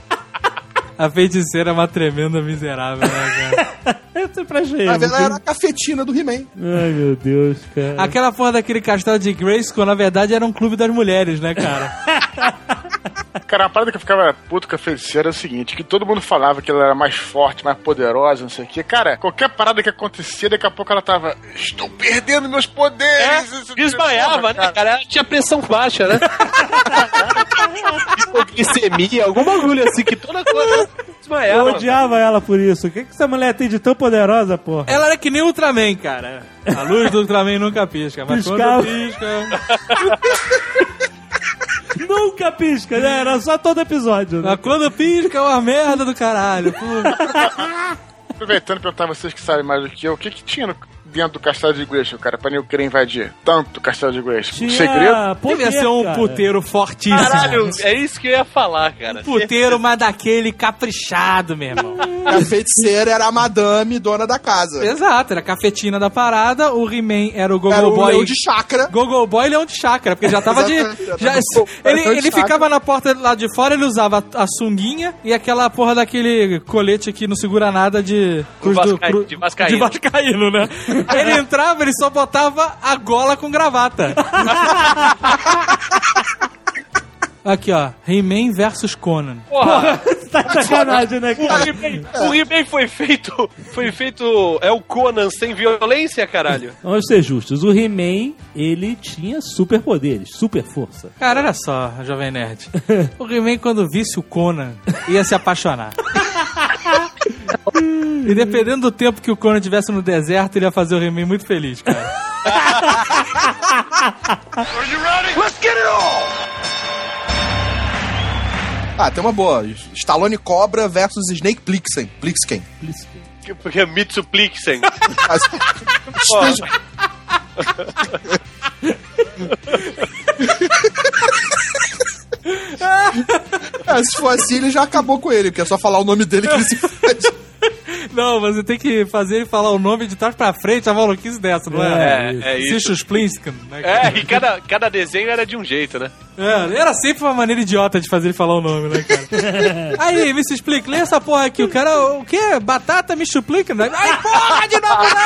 A feiticeira é uma tremenda miserável, né, cara? Eu sempre achei. Na verdade, era a cafetina do He-Man. Ai, meu Deus, cara. Aquela porra daquele castelo de Grayskull, na verdade, era um clube das mulheres, né, cara? Cara, a parada que eu ficava puto com a feiticeira é o seguinte: que todo mundo falava que ela era mais forte, mais poderosa, não sei o quê. Cara, qualquer parada que acontecia, daqui a pouco ela tava. Estou perdendo meus poderes! Isso- Desmaiava, né, cara. Ela tinha pressão baixa, né? Hipoglicemia, algum bagulho assim, que toda coisa Eu desmaiava. odiava ela por isso. O que, que essa mulher tem de tão poderosa, porra? Ela era que nem o Ultraman, cara. A luz do Ultraman nunca pisca, mas Piscava. quando pisca... Nunca pisca, né? Era só todo episódio. Né? Mas quando pisca é uma merda do caralho. Aproveitando e perguntar vocês que sabem mais do que eu, o que, que tinha no- dentro do castelo de Grayskull, cara, pra eu querer invadir tanto o castelo de Grayskull? Um segredo? poder, Devia ser um cara. puteiro fortíssimo. Caralho, é isso que eu ia falar, cara. Puteiro, mas daquele caprichado, meu irmão. A feiticeira era a madame, dona da casa. Exato, era a cafetina da parada, o He-Man era o Era Gogo o Boy. leão de chakra. Gogo Boy Leão de Chácara, porque já tava de. Já já- ele ele chácara. ficava na porta lá de fora, ele usava a, sunguinha e aquela porra daquele colete que não segura nada de. Cruz do, cru- de vascaíno. de vascaíno, né? ele entrava, ele só botava a gola com gravata. Aqui, ó. He-Man versus Conan. Porra, Tá de sacanagem, né, o cara? He-Man- o He-Man foi feito. Foi feito. É o Conan sem violência, caralho. Vamos ser justos. O He-Man, ele tinha superpoderes, super força. Cara, olha só, Jovem Nerd. O He-Man, quando visse o Conan, ia se apaixonar. E dependendo do tempo que o Conan estivesse no deserto, ele ia fazer o He-Man muito feliz, cara. Ah, tem uma boa. Stallone Cobra versus Snake Plissken. Plissken. Porque é Mitsuplixen. Mas- É, se for assim, ele já acabou com ele, porque é só falar o nome dele que ele se fode. Não, você tem que fazer ele falar o nome de trás pra frente, a maluquice dessa, não é? É, é isso. Sichus Plinskin, né? É, e cada, cada desenho era de um jeito, né? É, era sempre uma maneira idiota de fazer ele falar o nome, né, cara? Aí, me se explica, lê essa porra aqui. O cara, o quê? Batata me chuplica? Né? Ai, porra, de novo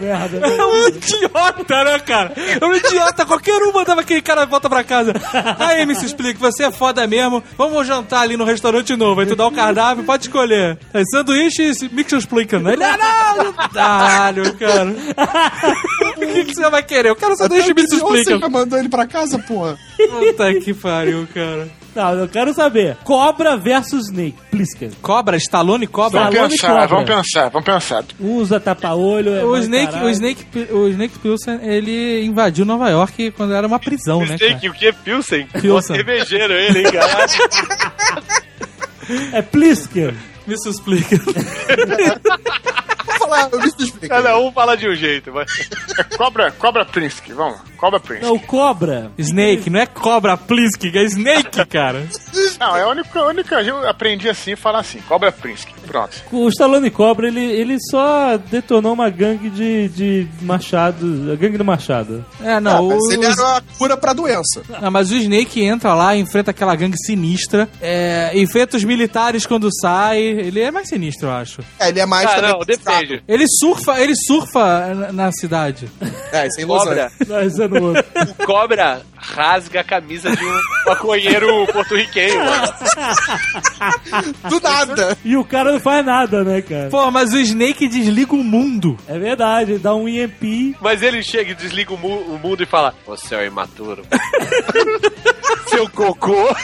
merda. não! É um idiota, né, cara? É um idiota. Qualquer um mandava aquele cara volta pra casa. Aí, me se explica, você é foda mesmo. Vamos jantar ali no restaurante novo. Aí tu dá o cardápio, pode escolher. Aí, sanduíche e mix explica, né? Ele, ah, não! Caralho, cara. O que, que você vai querer? Eu quero sanduíche e mix Você explica. já mandou ele pra casa, porra. Puta que pariu, cara. Não, eu quero saber. Cobra versus Snake. Plisken. Cobra, Stallone Cobra. Vamos Stallone pensar, Cobra. vamos pensar, vamos pensar. Usa tapa-olho. é O Snake, o, Snake, o Snake Pilsen, ele invadiu Nova York quando era uma prisão, né, cara? Steak, o que é Pilsen? Pilsen. Cervejeiro ele, hein, cara? É Plisken. Me explica. falar, eu me. Cada um fala de um jeito, mas... É Cobra, Cobra Prince, vamos. Cobra Prince. Não, o Cobra. Snake, não é Cobra Plinsky, é Snake, cara. Não, é a única, a única eu aprendi assim, falar assim. Cobra Prince. Pronto. O Stallone Cobra, ele, ele só detonou uma gangue de, de machado. A gangue do machado. É, Ah, não, mas o, ele era a cura pra doença. não, mas o Snake entra lá, enfrenta aquela gangue sinistra, é, enfrenta os militares quando sai, ele é mais sinistro, eu acho. É, ele é mais Ah, não, depende. Ele surfa, ele surfa na, na cidade. É, isso é em Los Cobra, Angeles. Mas é no outro. o cobra rasga a camisa de um maconheiro porto-riquenho, mano. Do nada. E o cara não faz nada, né, cara? Pô, mas o Snake desliga o mundo. É verdade, ele dá um EMP. Mas ele chega e desliga o, mu- o mundo e fala: Você é imaturo. Seu cocô.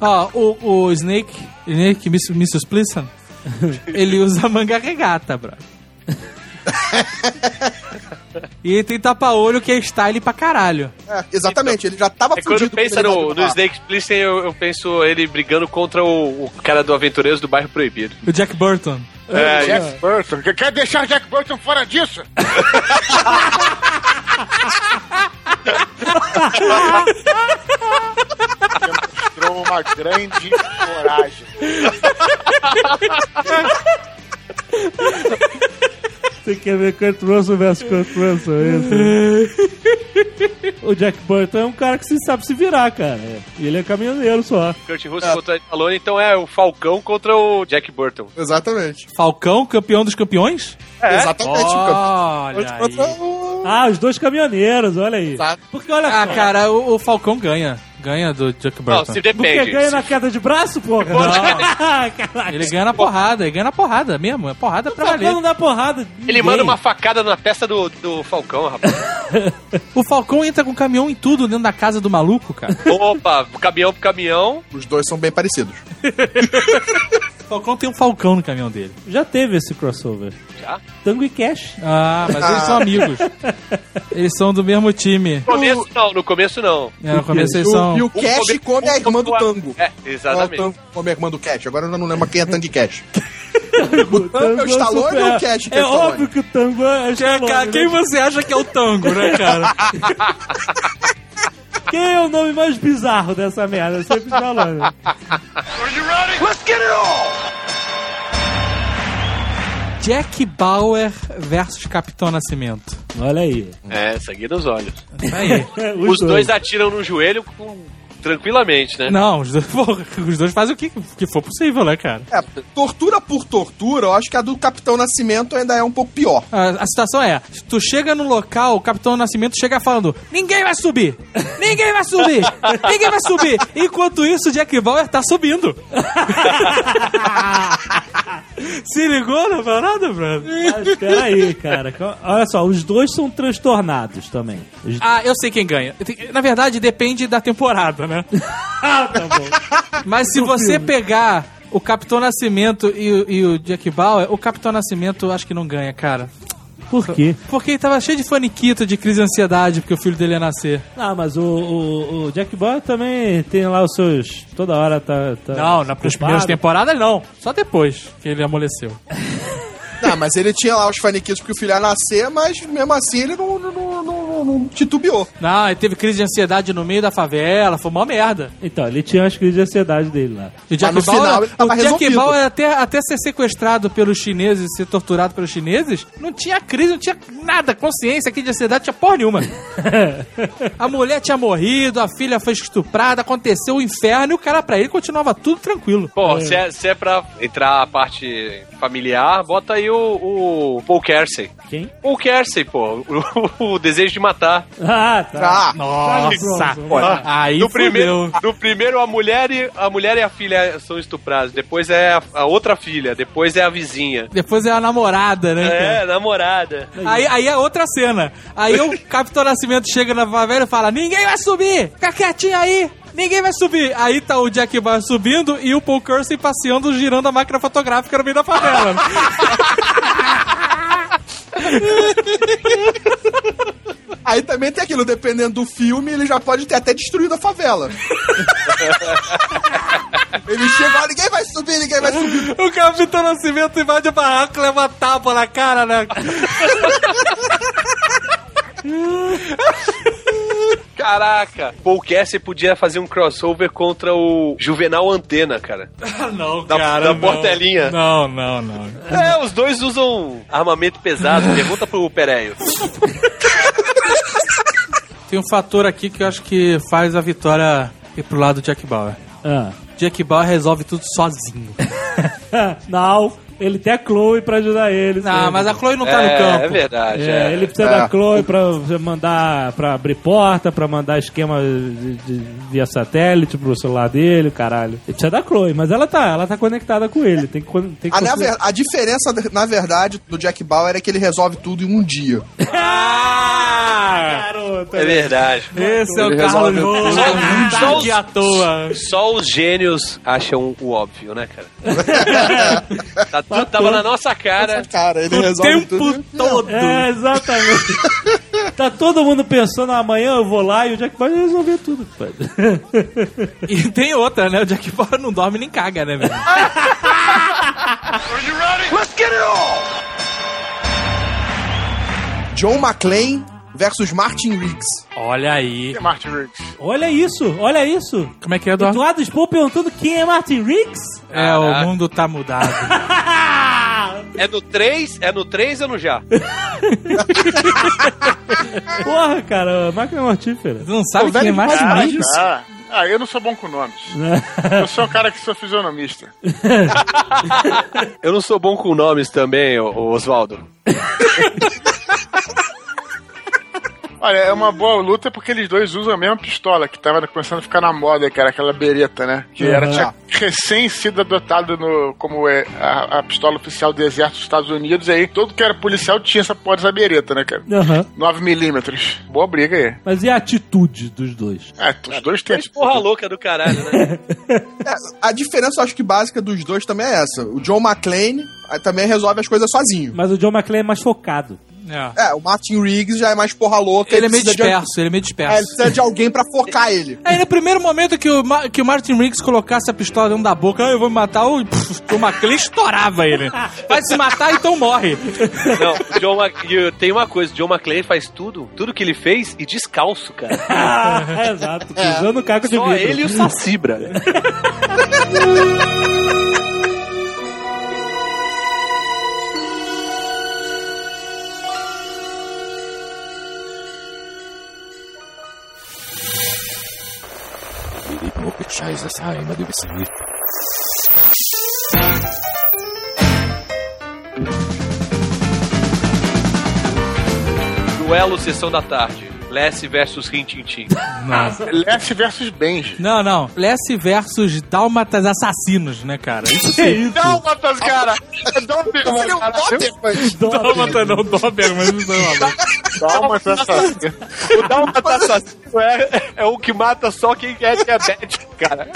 Ó, o, o Snake, Snake Mrs. Plisson, ele usa manga regata, bro. e ele tem tapa-olho que é style pra caralho. É, exatamente, ele já tava É quando fudido. pensa no, no. Snake Plissken, eu, eu penso ele brigando contra o, o cara do Aventureiros do Bairro Proibido. O Jack Burton. É, Jack Burton. Quer- Quer deixar Jack Burton fora disso? Demonstrou uma grande coragem. Você quer ver Kurt Russell versus Kurt Russell, é isso? o Jack Burton é um cara que se sabe se virar, cara. Ele é caminhoneiro só. Kurt Russell contra Stallone, então é o Falcão contra o Jack Burton. Exatamente. Falcão, campeão dos campeões? Exatamente. Olha o- Ah, os dois caminhoneiros, olha aí. Exato. Porque olha Ah, só. cara, o, o Falcão ganha. Ganha do Jack Não, Burton. se Porque depende. ganha Se- na queda de braço, porra? Caraca. Ele ganha na porrada, ele ganha na porrada mesmo. É porrada pra valer. Não dá porrada. Ele manda uma facada na testa do, do Falcão, rapaz. O Falcão entra com caminhão em tudo dentro da casa do maluco, cara. Opa, caminhão pro caminhão. Os dois são bem parecidos. O Falcão tem um Falcão no caminhão dele. Já teve esse crossover. Já? Tango e Cash. Ah, mas eles são amigos. Eles são do mesmo time. No começo não, no começo não. É, no começo eles O- são. e o Cash come- come a irmã do Tango. É, exatamente. Tango come a irmã do Cash. Agora eu não lembro quem é Tango e Cash. o Tango é o Stallone super- ou o Cash que é, É o óbvio que o Tango é o É, Stallone, cara, né? quem você acha que é o tango, né, cara? Quem é o nome mais bizarro dessa merda? Sempre falando. Jack Bauer versus Capitão Nascimento. Olha aí. É, sangue nos olhos. Tá aí. Os dois atiram no joelho com- tranquilamente, né? Não, os dois, porra, os dois fazem o que, que for possível, né, cara? É, tortura por tortura, eu acho que a do Capitão Nascimento ainda é um pouco pior. A, a situação é, tu chega no local, o Capitão Nascimento chega falando, ninguém vai subir! Ninguém vai subir! Ninguém vai subir! Enquanto isso, o Jack Bauer tá subindo. Se ligou na parada, Bruno? Mas espera aí, cara. Olha só, os dois são transtornados também. Os- Ah, eu sei quem ganha. Na verdade, depende da temporada, né? Ah, tá bom. Mas se você filme. pegar o Capitão Nascimento e, o- e o Jack Bauer, o Capitão Nascimento acho que não ganha, cara. Por quê? Porque ele tava cheio de faniquito, de crise de ansiedade, porque o filho dele ia nascer. Não, mas o, o, o Jack Bauer também tem lá os seus. Toda hora tá. tá Não, nas primeiras temporadas não. Só depois que ele amoleceu. Não, mas ele tinha lá os faniquitos porque o filho ia nascer, mas mesmo assim ele não, não, não, não, não titubeou. Não, ele teve crise de ansiedade no meio da favela, foi uma merda. Então, ele tinha as crises de ansiedade dele lá. O Jack no Bauer, final tava o Jack. Bauer até, até ser sequestrado pelos chineses, ser torturado pelos chineses, não tinha crise, não tinha nada, consciência aqui de ansiedade, tinha porra nenhuma. a mulher tinha morrido, a filha foi estuprada, aconteceu o inferno e o cara pra ele continuava tudo tranquilo. Pô, se é, se é pra entrar a parte familiar, bota aí o, o Paul Kersey. Quem? Paul Kersey, pô. O, o desejo de matar. Ah, tá. Ah, Nossa, Pronto. aí no primeiro, no primeiro a mulher e a mulher e a filha são estupradas. Depois é a, a outra filha. Depois é a vizinha. Depois é a namorada, né? cara? É, namorada. Aí, aí é outra cena. Aí o Capitão Nascimento chega na favela e fala: Ninguém vai subir! Fica quietinho aí! Ninguém vai subir! Aí tá o Jack Bauer subindo e o Paul Kersey passeando, girando a máquina fotográfica no meio da favela. Aí também tem aquilo, dependendo do filme, ele já pode ter até destruído a favela. ele chega lá, ninguém vai subir, ninguém vai subir. o Capitão Nascimento invade o barraco e leva uma tapa na cara, né? Caraca, Paul Kersey podia fazer um crossover contra o Juvenal Antena, cara. Ah, não, Da- cara. da não. portelinha. Não, não, não. É, os dois usam armamento pesado. Pergunta pro Pereio. Tem um fator aqui que eu acho que faz a vitória ir pro lado do Jack Bauer. Ah. Jack Bauer resolve tudo sozinho. Não, ele tem a Chloe pra ajudar ele. Ah, sempre. mas a Chloe não tá no é, campo. é verdade. É, é. ele precisa É. da Chloe pra mandar, pra abrir porta, pra mandar esquema de, de- via satélite pro celular dele, caralho. Ele precisa da Chloe, mas ela tá, ela tá conectada com ele. Tem que, tem que A, na conseguir- ver- a diferença, na verdade, do Jack Bauer é que ele resolve tudo em um dia. Ah! Garota, É verdade. Esse é o Carlos Só- não só tá os- aqui à toa. Só os gênios acham o óbvio, né, cara? tá, tudo, tava na nossa cara. Cara, ele O resolve tempo tudo. todo. É, exatamente. tá todo mundo pensando, amanhã eu vou lá e o Jack vai resolver tudo. E tem outra, né? O Jack Bauer não dorme nem caga, né, velho? John McClane versus Martin Riggs. Olha aí. E Martin Riggs. olha isso, olha isso. Como é que é, Eduardo? Eduardo Spoh perguntando quem é Martin Riggs? É, o mundo tá mudado. É no 3? É no 3 ou no já? Porra, cara, máquina mortífera. Tu não sabe Pô, quem é Martin Ah, Riggs? ah, ah, eu não sou bom com nomes. Eu sou um cara que sou fisionomista. Eu não sou bom com nomes também, Oswaldo. Olha, é uma boa luta porque eles dois usam a mesma pistola, que tava começando a ficar na moda, que era aquela bereta, né? Que era, Uhum. tinha recém sido adotada no, como é, a, a pistola oficial do exército dos Estados Unidos, e aí todo que era policial tinha essa porra dessa bereta, né, cara? Aham. 9mm. Boa briga aí. Mas e a atitude dos dois? É, os dois têm. Mas porra louca do caralho, né? É, a diferença, eu acho que básica dos dois também é essa. O John McClane ah, também resolve as coisas sozinho. Mas o John McClane é mais focado. É. É, o Martin Riggs já é mais porra louca. Ele é meio precisa de- disperso, ele é meio É, disperso. ele precisa de alguém pra focar ele. Aí no primeiro momento que o, Ma- que o Martin Riggs colocasse a pistola dentro da boca, ah, eu vou me matar, o, o McClane estourava ele. Vai se matar, então morre. Não, o John Mc... e tem uma coisa, o John McClane faz tudo, tudo que ele fez e descalço, cara. Ah, exato, pisando caco de Só vidro. ele e o Saci, brother. Liebnoke Scheiße sein, du bist nicht. Duelo Sessão da Tarde. Lessie versus Rintintin. Nossa. Lessie versus Benji. Não, não. Lessie versus Dálmatas Assassinos, né, cara? Isso sim. Dálmatas, cara! Seria um Doberman. Dálmata não, Doberman. Não, não. Dálmata assassino. O Dálmata assassino é, é o que mata só quem é diabético, cara.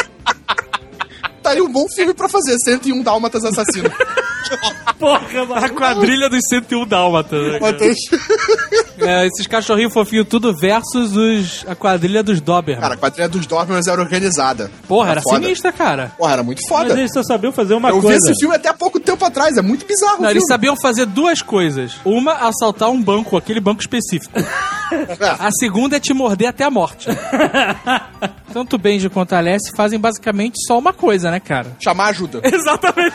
Aí um bom filme pra fazer, 101 Dálmatas Assassino. Porra, A quadrilha dos 101 Dálmatas. né. É, esses cachorrinhos fofinhos tudo versus os, a quadrilha dos Doberman. Cara, a quadrilha dos Dobermans era organizada. Porra, era foda. sinistra, cara. Porra, era muito Mas foda. eles só sabiam fazer uma Eu vi coisa. esse filme até há pouco tempo atrás, é muito bizarro o Não, eles sabiam fazer duas coisas. Uma, assaltar um banco, aquele banco específico. A segunda é te morder até a morte. Tanto o Benji quanto a Alessi fazem basicamente só uma coisa, né, cara? Chamar ajuda. Exatamente.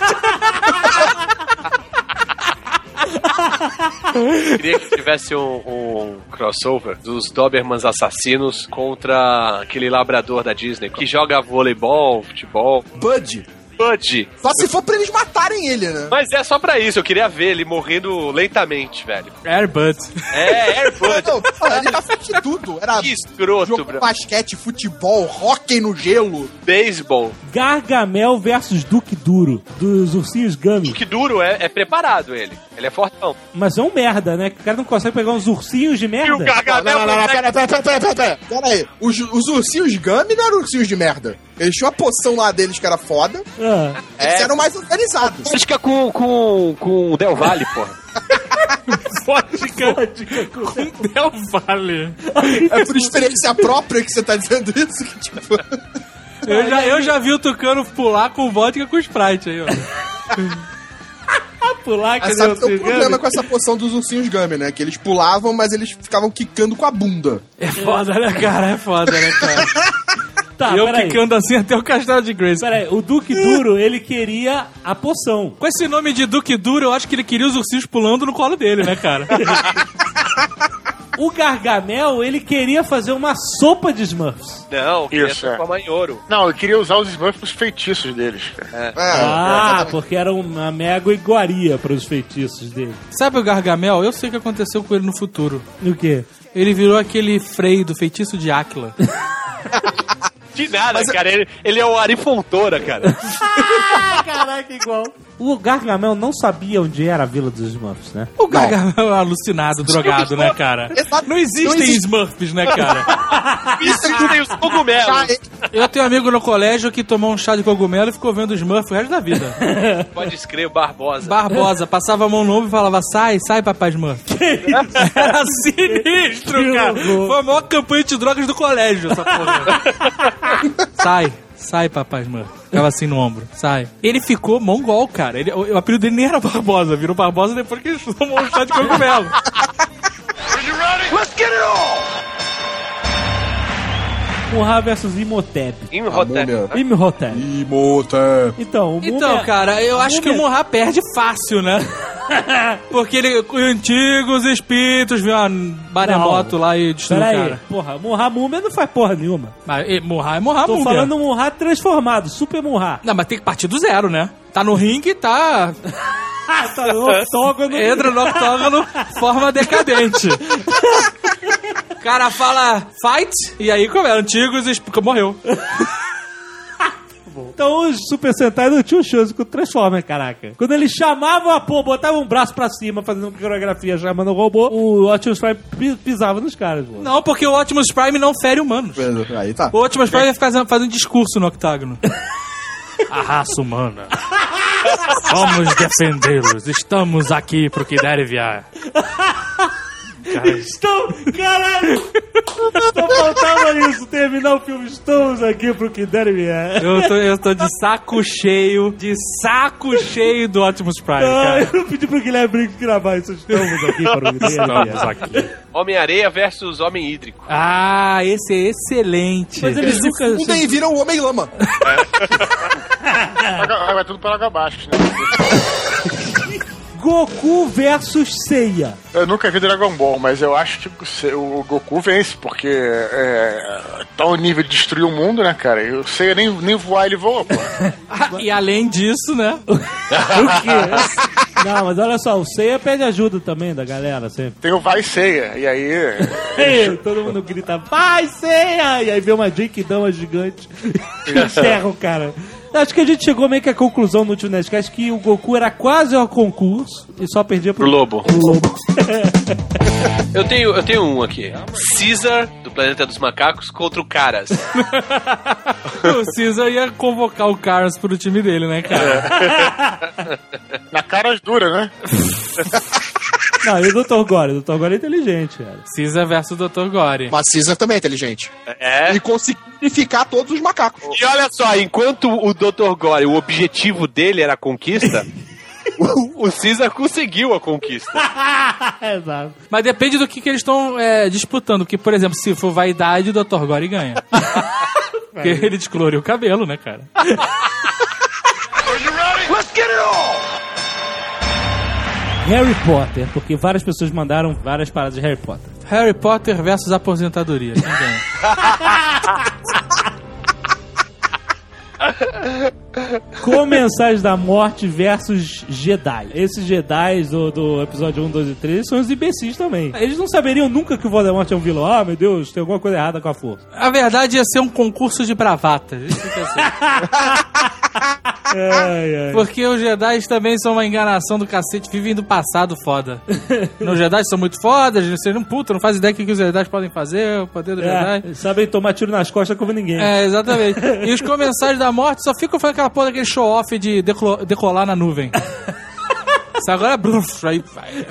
Queria que tivesse um, um crossover dos Dobermans assassinos contra aquele labrador da Disney que joga voleibol, futebol. Bud. Bud. Só se for pra eles matarem ele, né? Mas é só pra isso, eu queria ver ele morrendo lentamente, velho. Airbud. É, Airbud. Não, olha, ele de tudo. Era Que escroto, jogo bro. de basquete, futebol, hóquei no gelo. Beisebol. Gargamel versus Duque Duro, dos ursinhos Gummy. Que duro é, é preparado ele. Ele é fortão. Mas é um merda, né? O cara não consegue pegar uns ursinhos de E o merda. Não, Gargamel não, não, não, consegue- pera, pera, pera, pera, pera, pera. Pera aí. Os, os ursinhos Gummy não eram ursinhos de merda. Eles tinham a poção lá deles que era foda. Ah, Eles É. eram mais organizados. Vodka com, com, com o Del Valle, porra. Vodka vodka com- com Del Valle. É por experiência própria que você tá dizendo isso? Que, tipo, Eu já, eu já vi o Tucano pular com vodka com Sprite aí, ó. pular que que tem um problema com essa poção dos ursinhos Gummy, né? Que eles pulavam, mas eles ficavam quicando com a bunda. É foda, né, cara? É foda, né, cara? Tá, eu peraí. ficando assim até o castelo de Grace. Peraí, o Duque Duro, ele queria a poção. Com esse nome de Duque Duro, eu acho que ele queria os ursinhos pulando no colo dele, né, cara? O Gargamel, ele queria fazer uma sopa de Smurfs. Não, queria Isso, é. transformar em ouro. Não, eu queria usar os Smurfs pros feitiços deles. cara. É, Ah, exatamente. porque era uma mega iguaria para os feitiços dele. Sabe o Gargamel? Eu sei o que aconteceu com ele no futuro. O quê? Ele virou aquele Frei do feitiço de Áquila. De nada, cara. Ele, ele é o Ari Fontoura, cara. Caraca, igual. O Gargamel não sabia onde era a Vila dos Smurfs, né? O Gargamel é alucinado, drogado, né, cara? Exato. Não existem Não existe. Smurfs, né, cara? Isso tem os cogumelos. E- Eu tenho um amigo no colégio que tomou um chá de cogumelo e ficou vendo Smurf o resto da vida. Pode escrever Barbosa. Barbosa, passava a mão no ombro e falava, sai, sai, papai Smurf. Era sinistro, cara. Foi a maior campanha de drogas do colégio, essa porra. sai, sai, papai Smurf. Ficava assim no ombro, sai. Ele ficou mongol, cara. Ele, o, o apelido dele nem era Barbosa, virou Barbosa depois que ele tomou um chá de cogumelo. Murra versus Imhotep. Imhotep. Imhotep. Imhotep. Então, o Então, Múmia- cara, eu acho que o Múmia- Murra perde fácil, né? Porque ele, os antigos espíritos, viu uma maremoto lá e destruiu o Peraí, cara. porra, Murra Múmia não faz porra nenhuma. Mas e, Murra é Murra Tô Múmia. falando Murra transformado, Super Murra. Não, mas tem que partir do zero, né? Tá no ringue, tá. Tá no octógono. Entra no octógono, forma decadente. O cara fala fight, e aí como é? Antigos espíritos. Morreu. Então os Super Sentai não tinham chance com o Transformer, caraca. Quando eles chamavam a pô, botavam um braço pra cima, fazendo coreografia, chamando o robô, o Optimus Prime pi- pisava nos caras, pô. Não, porque o Optimus Prime não fere humanos. Aí tá. O Optimus Prime ia ficar fazendo discurso no octágono. A raça humana. Vamos defendê-los. Estamos aqui pro que der e Estão, caralho! Só faltava isso, terminar o filme. Estamos aqui pro que der e vier. Eu tô, eu tô de saco cheio, de saco cheio do Optimus Prime, Ah, cara. eu pedi pro Guilherme Briggs gravar isso. Estamos aqui para o que der e vier. aqui. Homem-Areia versus Homem Hídrico. Ah, esse é excelente. Mas eles nunca... Fundem e viram o Homem-Lama. Vai, vai tudo para água abaixo, né? Goku versus Seiya. Eu nunca vi Dragon Ball, mas eu acho que o o Goku vence, porque é, tá o nível de destruir o mundo, né, cara? Eu sei nem, nem voar ele voa, pô. Ah, e além disso, né? O quê? Não, mas olha só, o Ceia pede ajuda também da galera sempre. Tem o Vai Ceia, e aí. Ei, todo mundo grita, vai, Ceia! E aí vê uma Dama gigante e enterra o cara. Acho que a gente chegou meio que à conclusão no último Nerdcast que o Goku era quase ao concurso e só perdia pro, Pro lobo. pro lobo. Eu tenho, eu tenho um aqui. Caesar, do Planeta dos Macacos, contra o Caras. O Caesar ia convocar o Carlos pro time dele, né, cara? Na cara dura, né? Não, e o Dr. Gore? O Dr. Gore é inteligente, cara. Caesar versus Dr. Gore. Mas Caesar também é inteligente. É. E conseguiu unificar todos os macacos. E olha só, enquanto o Dr. Gore, o objetivo dele era a conquista, o, o Caesar conseguiu a conquista. Exato. Mas depende do que, que eles estão é, disputando. Porque, por exemplo, se for vaidade, o Dr. Gore ganha. Porque ele descoloriu o cabelo, né, cara? Harry Potter, porque várias pessoas mandaram várias paradas de Harry Potter. Harry Potter versus aposentadoria. Quem ganha? Comensais da Morte versus Jedi. Esses Jedi do, do episódio 1, 2 e 3 são os imbecis também. Eles não saberiam nunca que o Voldemort é um vilão. Ah, meu Deus, tem alguma coisa errada com a força. A verdade ia ser um concurso de bravatas. Isso que ia ser. Ai, ai. Porque os Jedi também são uma enganação do cacete, vivem do passado foda. Os Jedi são muito fodas, vocês não puta, não faz ideia do que, os Jedi podem fazer, o poder do Jedi. É, sabem tomar tiro nas costas como ninguém. É, exatamente. E os comensais da morte só ficam fazendo aquela porra daquele show-off de decolar na nuvem. Isso agora, bruf, aí, aí,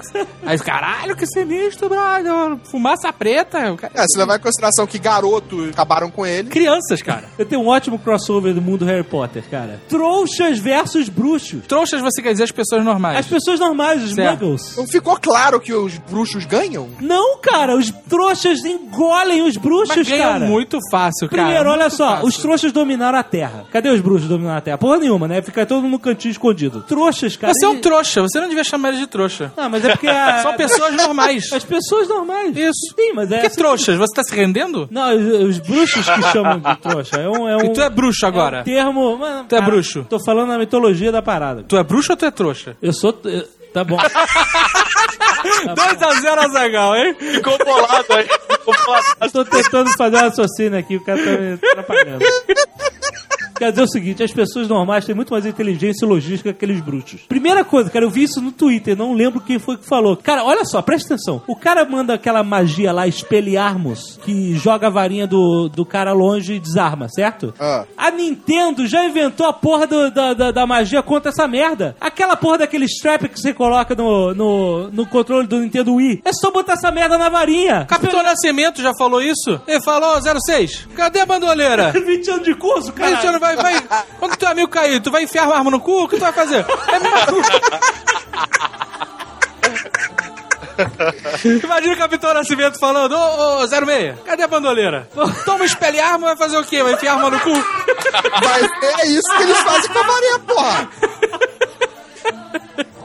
aí, caralho, que sinistro, brother. Fumaça preta. cara. É, se levar em consideração que garotos acabaram com ele. Crianças, cara. Eu tenho um ótimo crossover do mundo Harry Potter, cara. Trouxas versus bruxos. Trouxas, você quer dizer as pessoas normais. As pessoas normais, os Certo. muggles. Não ficou claro que os bruxos ganham? Não, cara, os trouxas engolem os bruxos, Mas ganham cara. muito fácil, cara. Primeiro, olha muito só, fácil. os trouxas dominaram a Terra. Cadê os bruxos dominando a Terra? Porra nenhuma, né? Fica todo no cantinho escondido. Trouxas, cara. Você é um trouxa, você não devia chamar eles de trouxa. Não, mas é porque a... São pessoas normais. As pessoas normais. Isso. Sim, mas é... Que trouxas? Você tá se rendendo? Não, os, os bruxos que chamam de trouxa. É um... É um E tu é bruxo é agora. um termo... Mano, Tu é cara, bruxo. Tô falando na mitologia da parada. Tu é bruxo ou tu é trouxa? Eu sou... eu- Tá bom. 2x0 Azagal, hein? Ficou bolado aí. Ficou bolado. Eu tô tentando fazer um raciocínio aqui, o cara tá me atrapalhando. Quer dizer o seguinte, as pessoas normais têm muito mais inteligência e logística que aqueles bruxos. Primeira coisa, cara, eu vi isso no Twitter, não lembro quem foi que falou. Cara, olha só, presta atenção. O cara manda aquela magia lá, espelharmos, que joga a varinha do, do cara longe e desarma, certo? Ah. A Nintendo já inventou a porra do- da, da, da magia contra essa merda. Aquela porra daquele strap que você coloca no, no, no controle do Nintendo Wii. É só botar essa merda na varinha. Capitão Nascimento já falou isso? Ele falou, 06, cadê a bandoleira? 20 anos de curso, cara. Aí você não vai, vai. Quando teu amigo cair, tu vai enfiar uma arma no cu? O que tu vai fazer? É. Imagina o Capitão Nascimento falando, ô, ô, 06, cadê a bandoleira? Toma espelha arma, vai fazer o quê? Vai enfiar arma no cu? Mas é isso que eles fazem com a Maria, porra!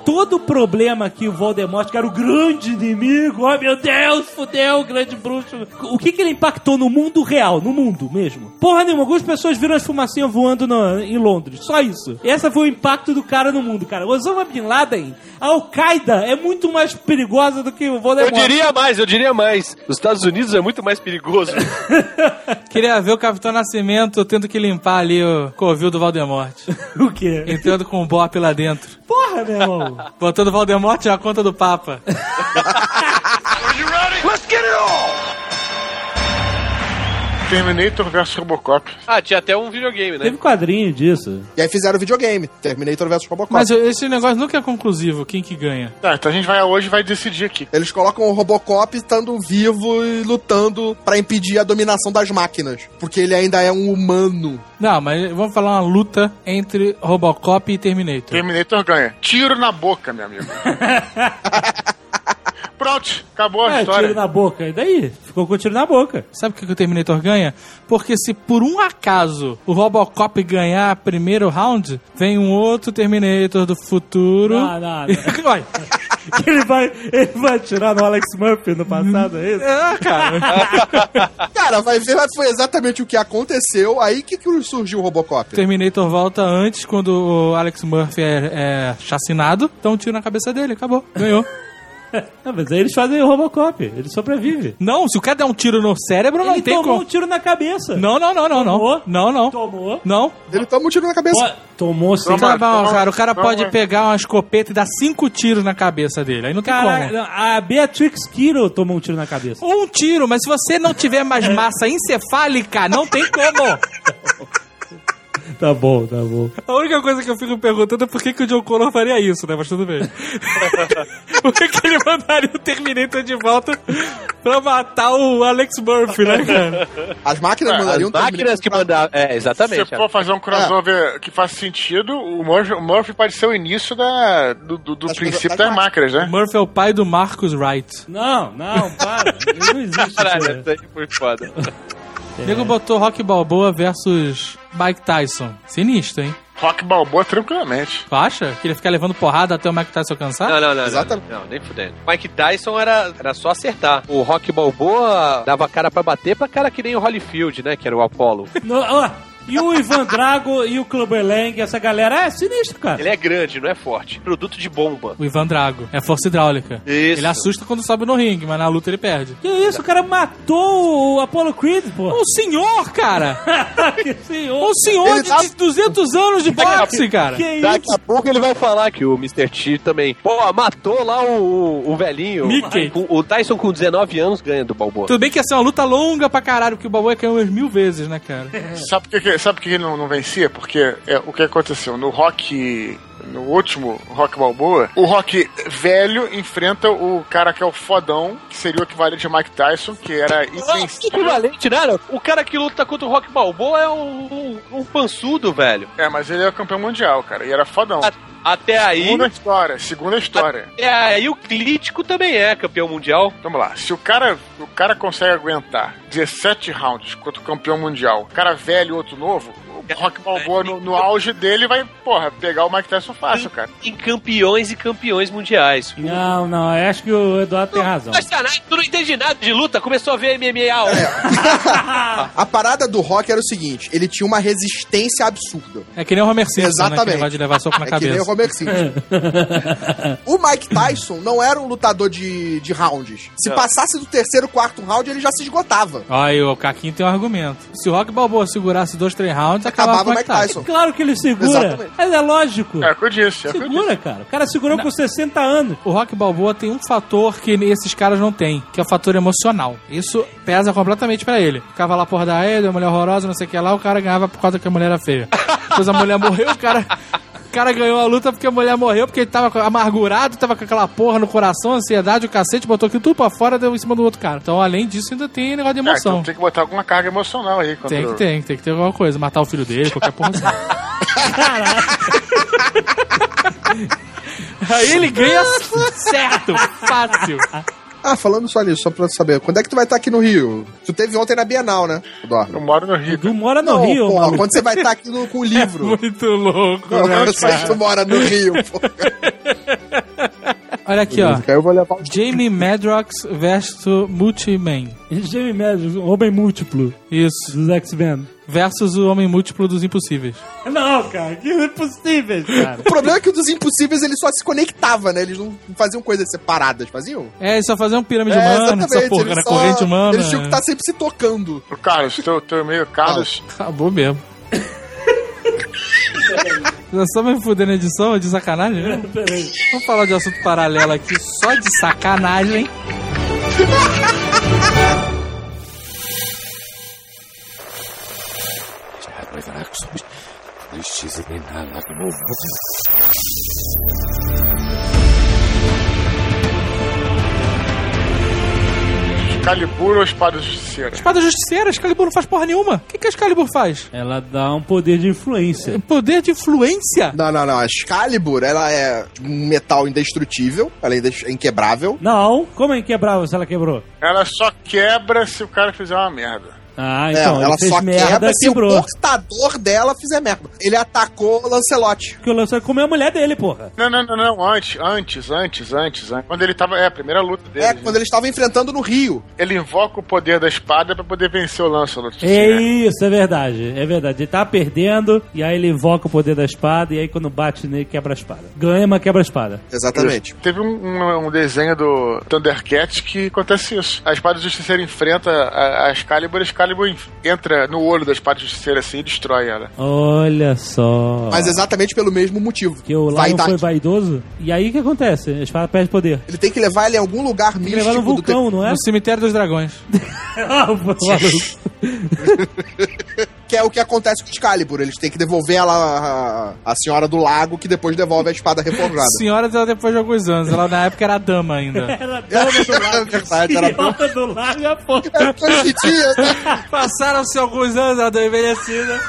Todo o problema que o Voldemort, que era o grande inimigo, oh meu Deus, fudeu, o grande bruxo. O que que ele impactou no mundo real, no mundo mesmo? Porra nenhuma, algumas pessoas viram as fumacinhas voando no- em Londres, só isso. Esse foi o impacto do cara no mundo, cara. Osama Bin Laden, a Al-Qaeda é muito mais perigosa do que o Eu Voldemort. diria mais, eu diria mais. Os Estados Unidos é muito mais perigoso. Queria ver o Capitão Nascimento tendo que limpar ali o covil do Valdemort. o quê? Entrando com o bop lá dentro. Porra, meu irmão. Botando o Valdemort na conta do Papa. Terminator vs Robocop. Ah, tinha até um videogame, né? Teve quadrinho disso. E aí fizeram o videogame, Terminator vs Robocop. Mas esse negócio nunca é conclusivo. Quem que ganha? Tá, então a gente vai hoje e vai decidir aqui. Eles colocam o Robocop estando vivo e lutando pra impedir a dominação das máquinas. Porque ele ainda é um humano. Não, mas vamos falar uma luta entre Robocop e Terminator. Terminator ganha. Tiro na boca, meu amigo. Pronto, acabou a É, história. tiro na boca. E daí? Ficou com tiro na boca. Sabe por que que o Terminator ganha? Porque se por um acaso o Robocop ganhar primeiro round, vem um outro Terminator do futuro. Não, não, não. Que ele vai, ele vai atirar no Alex Murphy no passado, é isso? É, cara. Cara, vai ver, foi exatamente o que aconteceu. Aí que, que surgiu o Robocop? Terminator volta antes, quando o Alex Murphy é, é chacinado, dá um tiro na cabeça dele, acabou, ganhou. Não, mas aí eles fazem o Robocop, ele sobrevive. Não, se o cara der um tiro no cérebro, não ele tem tomou como. um tiro na cabeça. Não, não, não, não, não. Tomou? Não, não. Tomou. Não. Ele toma um tiro na cabeça. Pô, Tomou sim. Tá bom, cara. O cara Toma. pode pegar uma escopeta e dar cinco tiros na cabeça dele. Aí não tem Cara, como. a Beatrix Kiddo tomou um tiro na cabeça. Um tiro, mas se você não tiver mais massa encefálica, não tem como. Tá bom, tá bom. A única coisa que eu fico perguntando é por que, que o John Connor faria isso, né? Mas tudo bem. por que, que ele mandaria o Terminator de volta pra matar o Alex Murphy, né, cara? As máquinas Ah, mandariam As máquinas que mandavam. É, Se exatamente. for fazer um crossover que faz sentido, o Murphy, o Murphy pode ser o início da, do, do, do princípio das das máquinas, O né? Murphy é o pai do Marcus Wright. Não, não, para. Ele não existe. Caralho, cara. isso aí foi foda. O nego botou Rock Balboa versus Mike Tyson. Sinistro, hein? Rock Balboa tranquilamente. Tu acha? Que ele ficar levando porrada até o Mike Tyson cansar? Não, não, não, não, Exatamente. não, nem fudendo. Mike Tyson era, era só acertar. O Rock Balboa dava cara pra bater pra cara que nem o Holyfield, né? Que era o Apollo. Ó, e o Ivan Drago e o Clubber Lang, essa galera é sinistro, cara. Ele é grande, não é forte. Produto de bomba. O Ivan Drago. É força hidráulica. Isso. Ele assusta quando sobe no ringue, mas na luta ele perde. Que isso, o cara matou o Apollo Creed, pô. O senhor, cara! que senhor. O senhor Ele de, tá- de 200 anos de boxe, cara! Que isso? Daqui a pouco ele vai falar que o Mr. T também. Pô, matou lá o, o, o velhinho. Mickey. Com- O Tyson com 19 anos ganha do Balboa. Tudo bem que ia ser uma luta longa pra caralho, porque o Balboa caiu umas mil vezes, né, cara? Sabe por que, sabe por que ele não, não vencia? Porque é, o que aconteceu? No Rock. No último Rock Balboa, o Rock velho enfrenta o cara que é o fodão, que seria o equivalente a Mike Tyson, que era invencível. Equivalente, nada. O cara que luta contra o Rock Balboa é um, um, um pançudo, velho. É, mas ele é campeão mundial, cara, e era fodão. Até aí. Segunda história, segunda história. Até aí o Clítico também é campeão mundial. Vamos lá, se o cara, o cara consegue aguentar 17 rounds contra o campeão mundial, cara velho e outro novo, Rock Balboa no, no auge dele vai, porra, pegar o Mike Tyson fácil, cara. Em campeões e campeões mundiais. Não, não, eu acho que o Eduardo tem razão. Mas caralho, tu não entende nada de luta, começou a ver MMA. ó. A parada do Rock era o seguinte: ele tinha uma resistência absurda. É que nem o Homer Simpson, né? Que Exatamente. vai de levar soco na É que nem o cabeça. Homer Simpson. o Mike Tyson não era um lutador de, de rounds. Se Não. passasse do terceiro, quarto round, ele já se esgotava. Aí o Caquinho tem um argumento. Se o Rock Balboa segurasse dois, três rounds, acabava, Acabava com o Mike Tyson. Claro que ele segura. Exatamente. Mas é lógico. É o que eu disse, é eu. Segura, cara. O cara segurou com 60 anos. O Rock Balboa tem um fator que esses caras não têm, que é o fator emocional. Isso pesa completamente pra ele. Ficava lá por dar ele, a mulher horrorosa, não sei o que lá, o cara ganhava por causa que a mulher era feia. Depois a mulher morreu, o cara. O cara ganhou a luta porque a mulher morreu, porque ele tava amargurado, tava com aquela porra no coração, ansiedade, o cacete, botou aquilo tudo pra fora, deu em cima do outro cara. Então, além disso, ainda tem negócio de Ah, emoção. então tem que botar alguma carga emocional aí. Tem que ter, tem que ter alguma coisa. Matar o filho dele, qualquer porra assim. Aí ele ganha certo, fácil. Ah, falando só nisso, só pra saber, quando é que tu vai estar aqui no Rio? Tu teve ontem na Bienal, né? Dó. Eu moro no Rio. Edu mora no Não, Rio, porra, maluco. quando você vai estar aqui no- com o livro? Muito louco. Não, né, eu sei que tu mora no Rio, pô. Olha aqui, ó. Aí eu vou levar Jamie Madrox versus Multiman. Jamie Madrox, homem múltiplo Isso. dos X-Men. Versus o Homem Múltiplo dos Impossíveis. Não, cara, que impossível, cara. O problema é que o dos impossíveis ele só se conectava, né? Eles não faziam coisas separadas, faziam? É, eles só faziam pirâmide É, humana, essa porra, só- corrente humana. Eles tinham que estar sempre se tocando. Carlos, teu, teu e-mail, Carlos. Acabou mesmo. Você só me fuder na edição, é de sacanagem, né? Peraí. Vamos falar de assunto paralelo aqui, só de sacanagem. Excalibur ou Espada Justiceira? Espada Justiceira, Excalibur não faz porra nenhuma. O que, que a Excalibur faz? Ela dá um poder de influência. Poder de influência? Não, não, não. A Excalibur, ela é um metal indestrutível, ela é inquebrável. Não, como é inquebrável se ela quebrou? Ela só quebra se o cara fizer uma merda. Ah, É, então, ele ela fez só merda, quebra se quebrou. o portador dela fizer merda. Ele atacou o Lancelot. Porque o Lancelot comeu a mulher dele, porra. Não, não, não, não, antes, antes, antes, antes, antes. Quando ele tava. É, a primeira luta dele. É, quando ele estava enfrentando no Rio. Ele invoca o poder da espada pra poder vencer o Lancelot. É isso, é verdade. É verdade. Ele tá perdendo, e aí ele invoca o poder da espada, e aí quando bate nele, quebra a espada. Ganha, mas quebra a espada. Exatamente. Teve um, um- um desenho do Thundercats que acontece isso. A espada justiceira enfrenta a, a Excalibur, a Excalibur entra no olho da espada justiceira assim e destrói ela. Olha só. Mas exatamente pelo mesmo motivo. Que o Lion foi vaidoso. E aí o que acontece? A espada perde poder. Ele tem que levar ele em algum lugar Tem que místico levar no do vulcão, não é? No cemitério dos dragões. Ah, o maluco. Que é o que acontece com Excalibur. Eles têm que devolver ela a, a senhora do lago, que depois devolve a espada reforjada. Senhora dela depois de alguns anos. Ela na época era dama ainda. Era a dama do É lago. verdade, era Senhora do lago, a porra. Dia, né? Passaram-se alguns anos, ela deu envelhecida.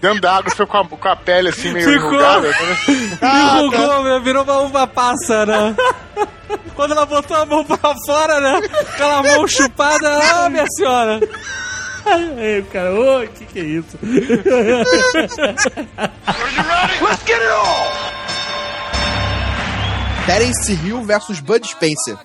Dentro da água, fica com a, com a pele assim meio Ficou. enrugada. né? Enrugou, meu, virou uma uva passa, né? Quando ela botou a mão pra fora, né? Aquela mão chupada, ah, minha senhora. Aí o cara, ô, que que é isso? Terence Hill versus Bud Spencer.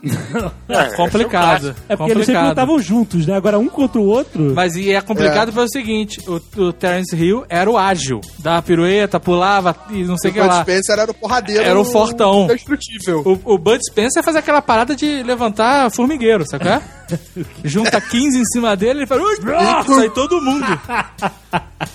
complicado. É porque eles sempre complicado. lutavam juntos, né? Agora um contra o outro. Mas e é complicado pelo seguinte: o, o Terence Hill era o ágil. Dava pirueta, pulava e não sei o que Bud lá. Spencer era o porradeiro. Era o fortão. Indestrutível. O, o Bud Spencer faz aquela parada de levantar formigueiro, qual é? Junta 15 em cima dele e faz. "Ui, Sai todo mundo.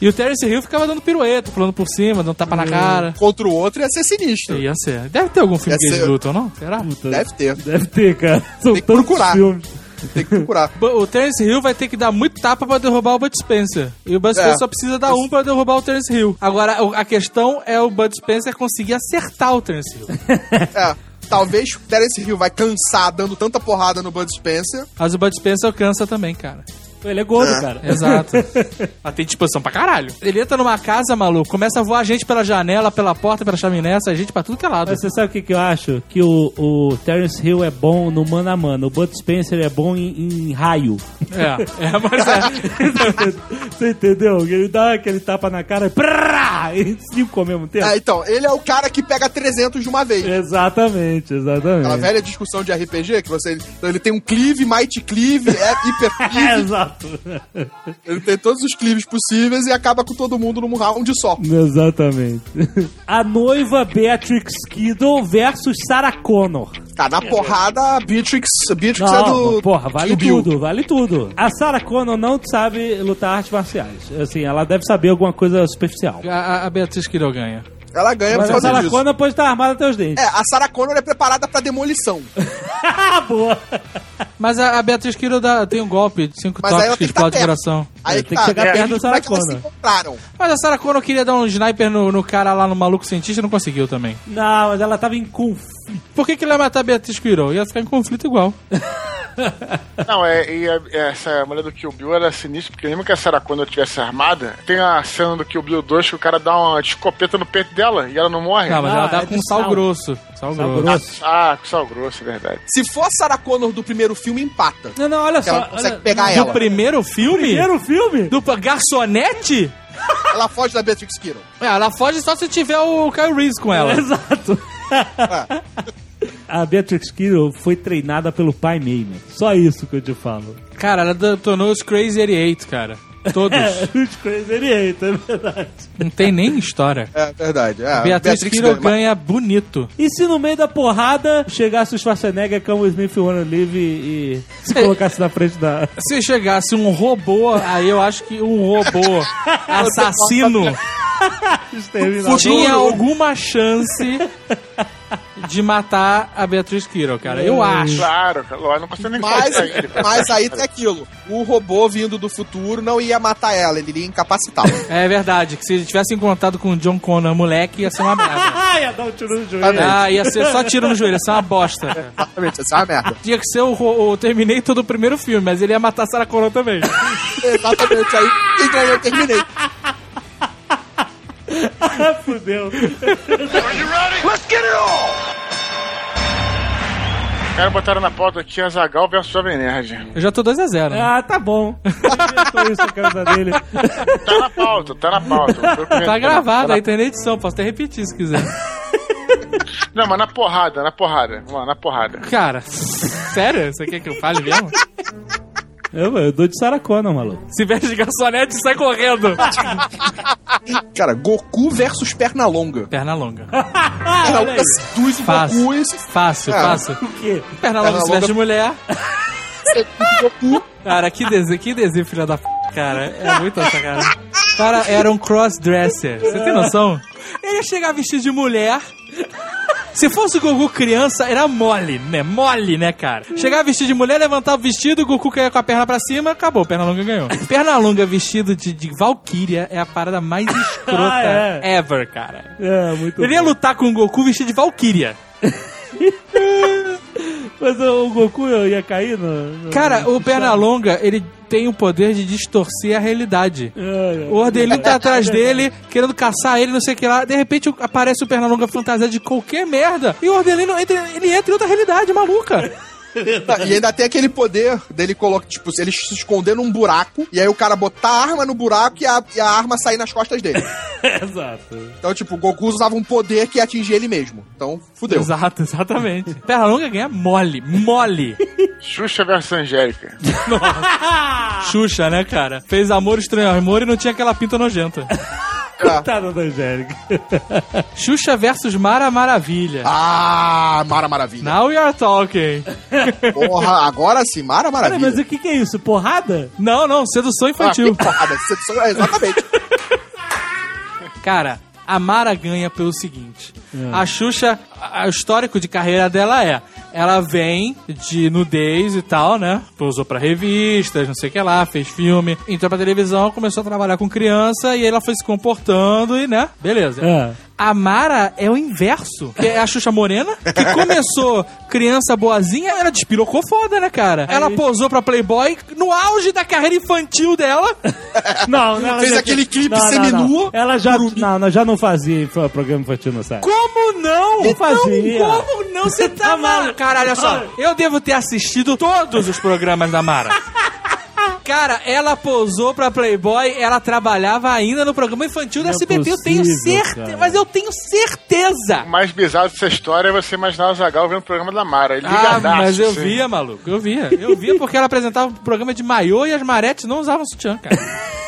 E o Terence Hill ficava dando pirueta, pulando por cima, dando tapa na cara. Contra o outro ia ser sinistro. Ia ser. Deve ter algum filme Ia que eles ser- lutam, não? Será? Deve ter. Deve ter, cara. São Tem que procurar. filmes. Tem que procurar. O Terence Hill vai ter que dar muito tapa pra derrubar o Bud Spencer. E o Bud É. Spencer só precisa dar um pra derrubar o Terence Hill. Agora, a questão é o Bud Spencer conseguir acertar o Terence Hill. É. Talvez o Terence Hill vai cansar dando tanta porrada no Bud Spencer. Mas o Bud Spencer cansa também, cara. Ele é gordo, cara. Exato. Ela tem disposição pra caralho. Ele entra numa casa, maluco, começa a voar gente pela janela, pela porta, pela chaminé, sai gente pra tudo que é lado. Mas você sabe o que, que eu acho? Que o, o Terence Hill é bom no mano a mano. O Bud Spencer é bom em, em raio. É, é, mas é. Você entendeu? Ele dá aquele tapa na cara e prrrá, e cinco ao mesmo tempo. É, então, ele é o cara que pega 300 de uma vez. Exatamente, Aquela exatamente. velha discussão de RPG, que você. Então ele tem um cleave, might cleave, é hiper É, cleave. exato. ele tem todos os cleaves possíveis e acaba com todo mundo num round só. Exatamente. A noiva Beatrix Kiddo versus Sarah Connor. Tá, na porrada, a Beatrix. Beatrix é Não, do. porra, vale Bill. tudo, vale tudo. A Sarah Connor não sabe lutar artes marciais. Assim, ela deve saber alguma coisa superficial. A, a- Beatriz Kiddo ganha. Ela ganha Mas por a causa Sarah disso. Connor pode estar armada até os dentes. É, a Sarah Connor é preparada pra demolição. Ah, boa. Mas a, a Beatriz Kiddo dá- tem um golpe de cinco Mas aí toques ela que tem que tá explode o perto. coração. Aí É, que tem tá, que chegar né? perto da Como é que Sarah elas se Connor. encontraram? Mas a Sarah Connor queria dar um sniper no, no cara lá no maluco cientista e não conseguiu também. Não, mas ela tava em conflito. Por que, que ele ia matar a Beatriz Kiddo? Ia ficar em conflito igual. Não, é, e a- essa mulher do Kill Bill era sinistra, porque mesmo que a Sarah Connor tivesse armada, tem a cena do Kill Bill 2 que o cara dá uma escopeta no peito dela e ela não morre. Não, mas Ah, ela dá é com sal, sal. grosso. Sal, Sal grosso. grosso. Ah, com sal grosso, é verdade. Se for a Sarah Connor do primeiro filme, empata. Não, não, olha só. ela consegue olha- pegar não, ela. Do primeiro filme? Primeiro filme? Do garçonete? Ela foge da Beatrix Kiddo. É, ela foge só se tiver o Kyle Reese com ela. Exato. A Beatrix Kiddo foi treinada pelo pai mesmo. Só isso que eu te falo. Cara, ela detonou os Crazy 88, cara. Todos. Os Crazy Eight, é verdade. Não tem nem história. É verdade. É, Beatriz Kiddo ganha, mas- ganha bonito. E se no meio da porrada chegasse o Schwarzenegger o Smith Wanna Live e, e se colocasse na frente da. Se chegasse um robô, aí eu acho que um robô assassino tinha alguma chance de matar a Beatriz Kiddo, cara. Eu acho. Claro, eu não consigo nem Mas, mas aí tem aquilo. O robô vindo do futuro não ia matar ela, ele iria incapacitá-la. É verdade, que se ele tivesse encontrado com o John Connor, moleque, ia ser uma merda. Ah, ia dar um tiro no joelho. Ah, ia ser só tiro no joelho, ia ser uma bosta. Exatamente, essa é uma merda. Tinha que ser o, o Terminator do primeiro filme, mas ele ia matar a Sarah Connor também. Exatamente, aí quem ganhou eu terminei. Fudeu. Os caras botaram na pauta aqui Azagal versus Jovem Nerd. Eu já tô 2x0. Ah, tá bom. Inventou isso a casa dele. Tá na pauta, tá na pauta. Tá eu- gravado, na- aí tem na edição, posso até repetir se quiser. Não, mas na porrada, na porrada. Vamos lá, na porrada. Cara, sério? Você quer que eu fale mesmo? Eu, eu dou de Saracona, maluco. Se veste de garçonete, sai correndo. Cara, Goku versus Pernalonga. Perna longa. Pernalonga seduz o Fácil. Goku esse Fácil, fácil. O quê? Perna longa se longa- veste de mulher. Goku. Cara, que desenho, que desenho, filha da p, cara. É muito essa cara. O cara era um crossdresser. Você tem noção? Ele ia chegar vestido de mulher. Se fosse o Goku criança, era mole, né? Mole, né, cara? Chegar vestido de mulher, levantar o vestido, o Goku caía com a perna pra cima, acabou, perna longa ganhou. Perna longa vestido de, de Valkyria é a parada mais escrota Ah, é. ever, cara. É, muito Ele ia bom. lutar com o Goku vestido de Valkyria. Mas o Goku ia cair no... no- Cara, no- o Pernalonga, ele tem o poder de distorcer a realidade. É, O Ordelino tá atrás dele, querendo caçar ele, não sei o que lá. De repente aparece o Pernalonga fantasiado de qualquer merda. E o Ordelino entra, ele entra em outra realidade maluca. Não, e ainda tem aquele poder dele colocar, tipo, ele se esconder num buraco, e aí o cara botar a arma no buraco e a, e a arma sair nas costas dele. Exato. Então, tipo, o Goku usava um poder que ia atingir ele mesmo. Então, fudeu. Exato, exatamente. Pernalonga ganha mole, mole. Xuxa versus Angélica. Xuxa, né, cara? Fez amor, estranho amor e não tinha aquela pinta nojenta. Coitada da Angélica. Xuxa versus Mara Maravilha. Ah, Mara Maravilha. Now we are talking. Porra, agora sim, Mara Cara, Maravilha. mas o que, que é isso? Porrada? Não, não, sedução Ah, infantil. que porrada, sedução- é, exatamente. Cara, a Mara ganha pelo seguinte: a Xuxa, a- o histórico de carreira dela é. Ela vem de nudez e tal, né? Pousou pra revistas, não sei o que lá, fez filme, entrou pra televisão, começou a trabalhar com criança e aí ela foi se comportando e, né? Beleza. É. A Mara é o inverso. Que é a Xuxa Morena, que começou criança boazinha, ela despirocou foda, né, cara? Ela posou pra Playboy no auge da carreira infantil dela. Não, não. Fez já- aquele clipe seminua. Ela já, não, já não fazia programa infantil no site. Como não? Não fazia. Como não? Você tá maluco? Cara, olha só. Eu devo ter assistido todos os programas da Mara. Cara, ela posou pra Playboy, ela trabalhava ainda no programa infantil da Não é SBT. eu tenho certeza, mas eu tenho certeza. O mais bizarro dessa história é você imaginar o Zagal vendo o programa da Mara. Ele Ah, ligadaço, mas eu assim. via, maluco. Eu via. Eu via porque ela apresentava um programa de maiô e as maretes não usavam sutiã, cara.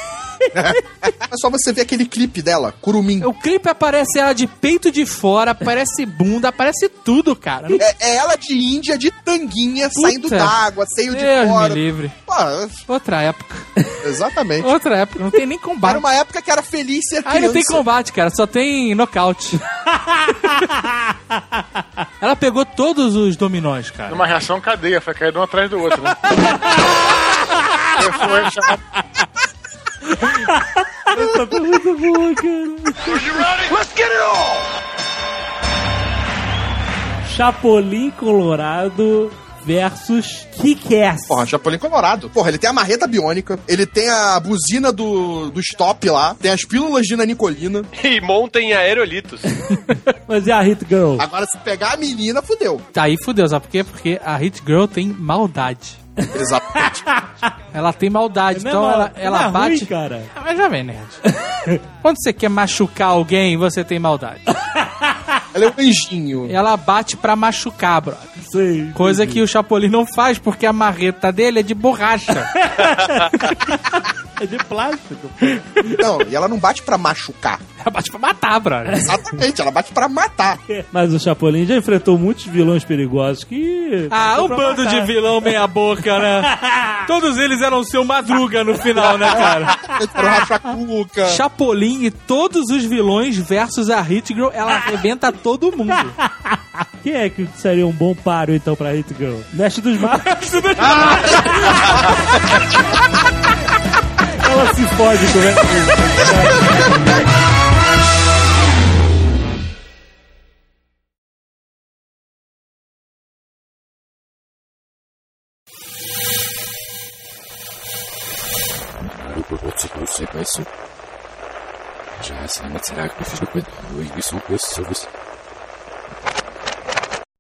É só você ver aquele clipe dela, Curumim. O clipe aparece ela de peito de fora, aparece bunda, aparece tudo, cara. É, é ela de Índia, de tanguinha, saindo d'água, seio de Deus me fora. livre. Pô, Outra época. exatamente. Outra época. Não tem nem Era combate. uma época que era feliz ser Aí criança. não tem combate, cara. Só tem nocaute. Ela pegou todos os dominós, cara. Numa reação cadeia, foi caído um atrás do outro, né? Foi- foi chamado- Essa foi muito boa, cara. Chapolin Colorado versus Kick-Ass. Porra, Chapolin Colorado. Porra, ele tem a marreta biônica, ele tem a buzina do, do stop lá, tem as pílulas de Nicolina. E montem aerolitos. Mas e a Hit Girl? Agora, se pegar a menina, fudeu. Tá aí fudeu, sabe por quê? Porque a Hit Girl tem maldade. Exatamente. Ela tem maldade, Não é então mal- ela, ela não é bate. ruim, cara. Ah, Mas já vem, nerd. Quando você quer machucar alguém, você tem maldade. Ela é um anjinho. Ela bate pra machucar, brother. Sei. Coisa que o Chapolin não faz, porque a marreta dele é de borracha. É de plástico. Não, e ela não bate pra machucar. Ela bate pra matar, brother. Exatamente, ela bate pra matar. Mas o Chapolin já enfrentou muitos vilões perigosos que... Ah, um bando matar. de vilão meia boca, né? Todos eles eram seu madruga no final, né, cara? Pro Racha Cuca. Chapolin e todos os vilões versus a Hit Girl, ela arrebenta todo mundo. Quem é que seria um bom páreo, então, pra Hit Girl? Neste dos Mares. Ela se fode com ela. 나를 Será que eu preciso cuidar do isso, meus servos?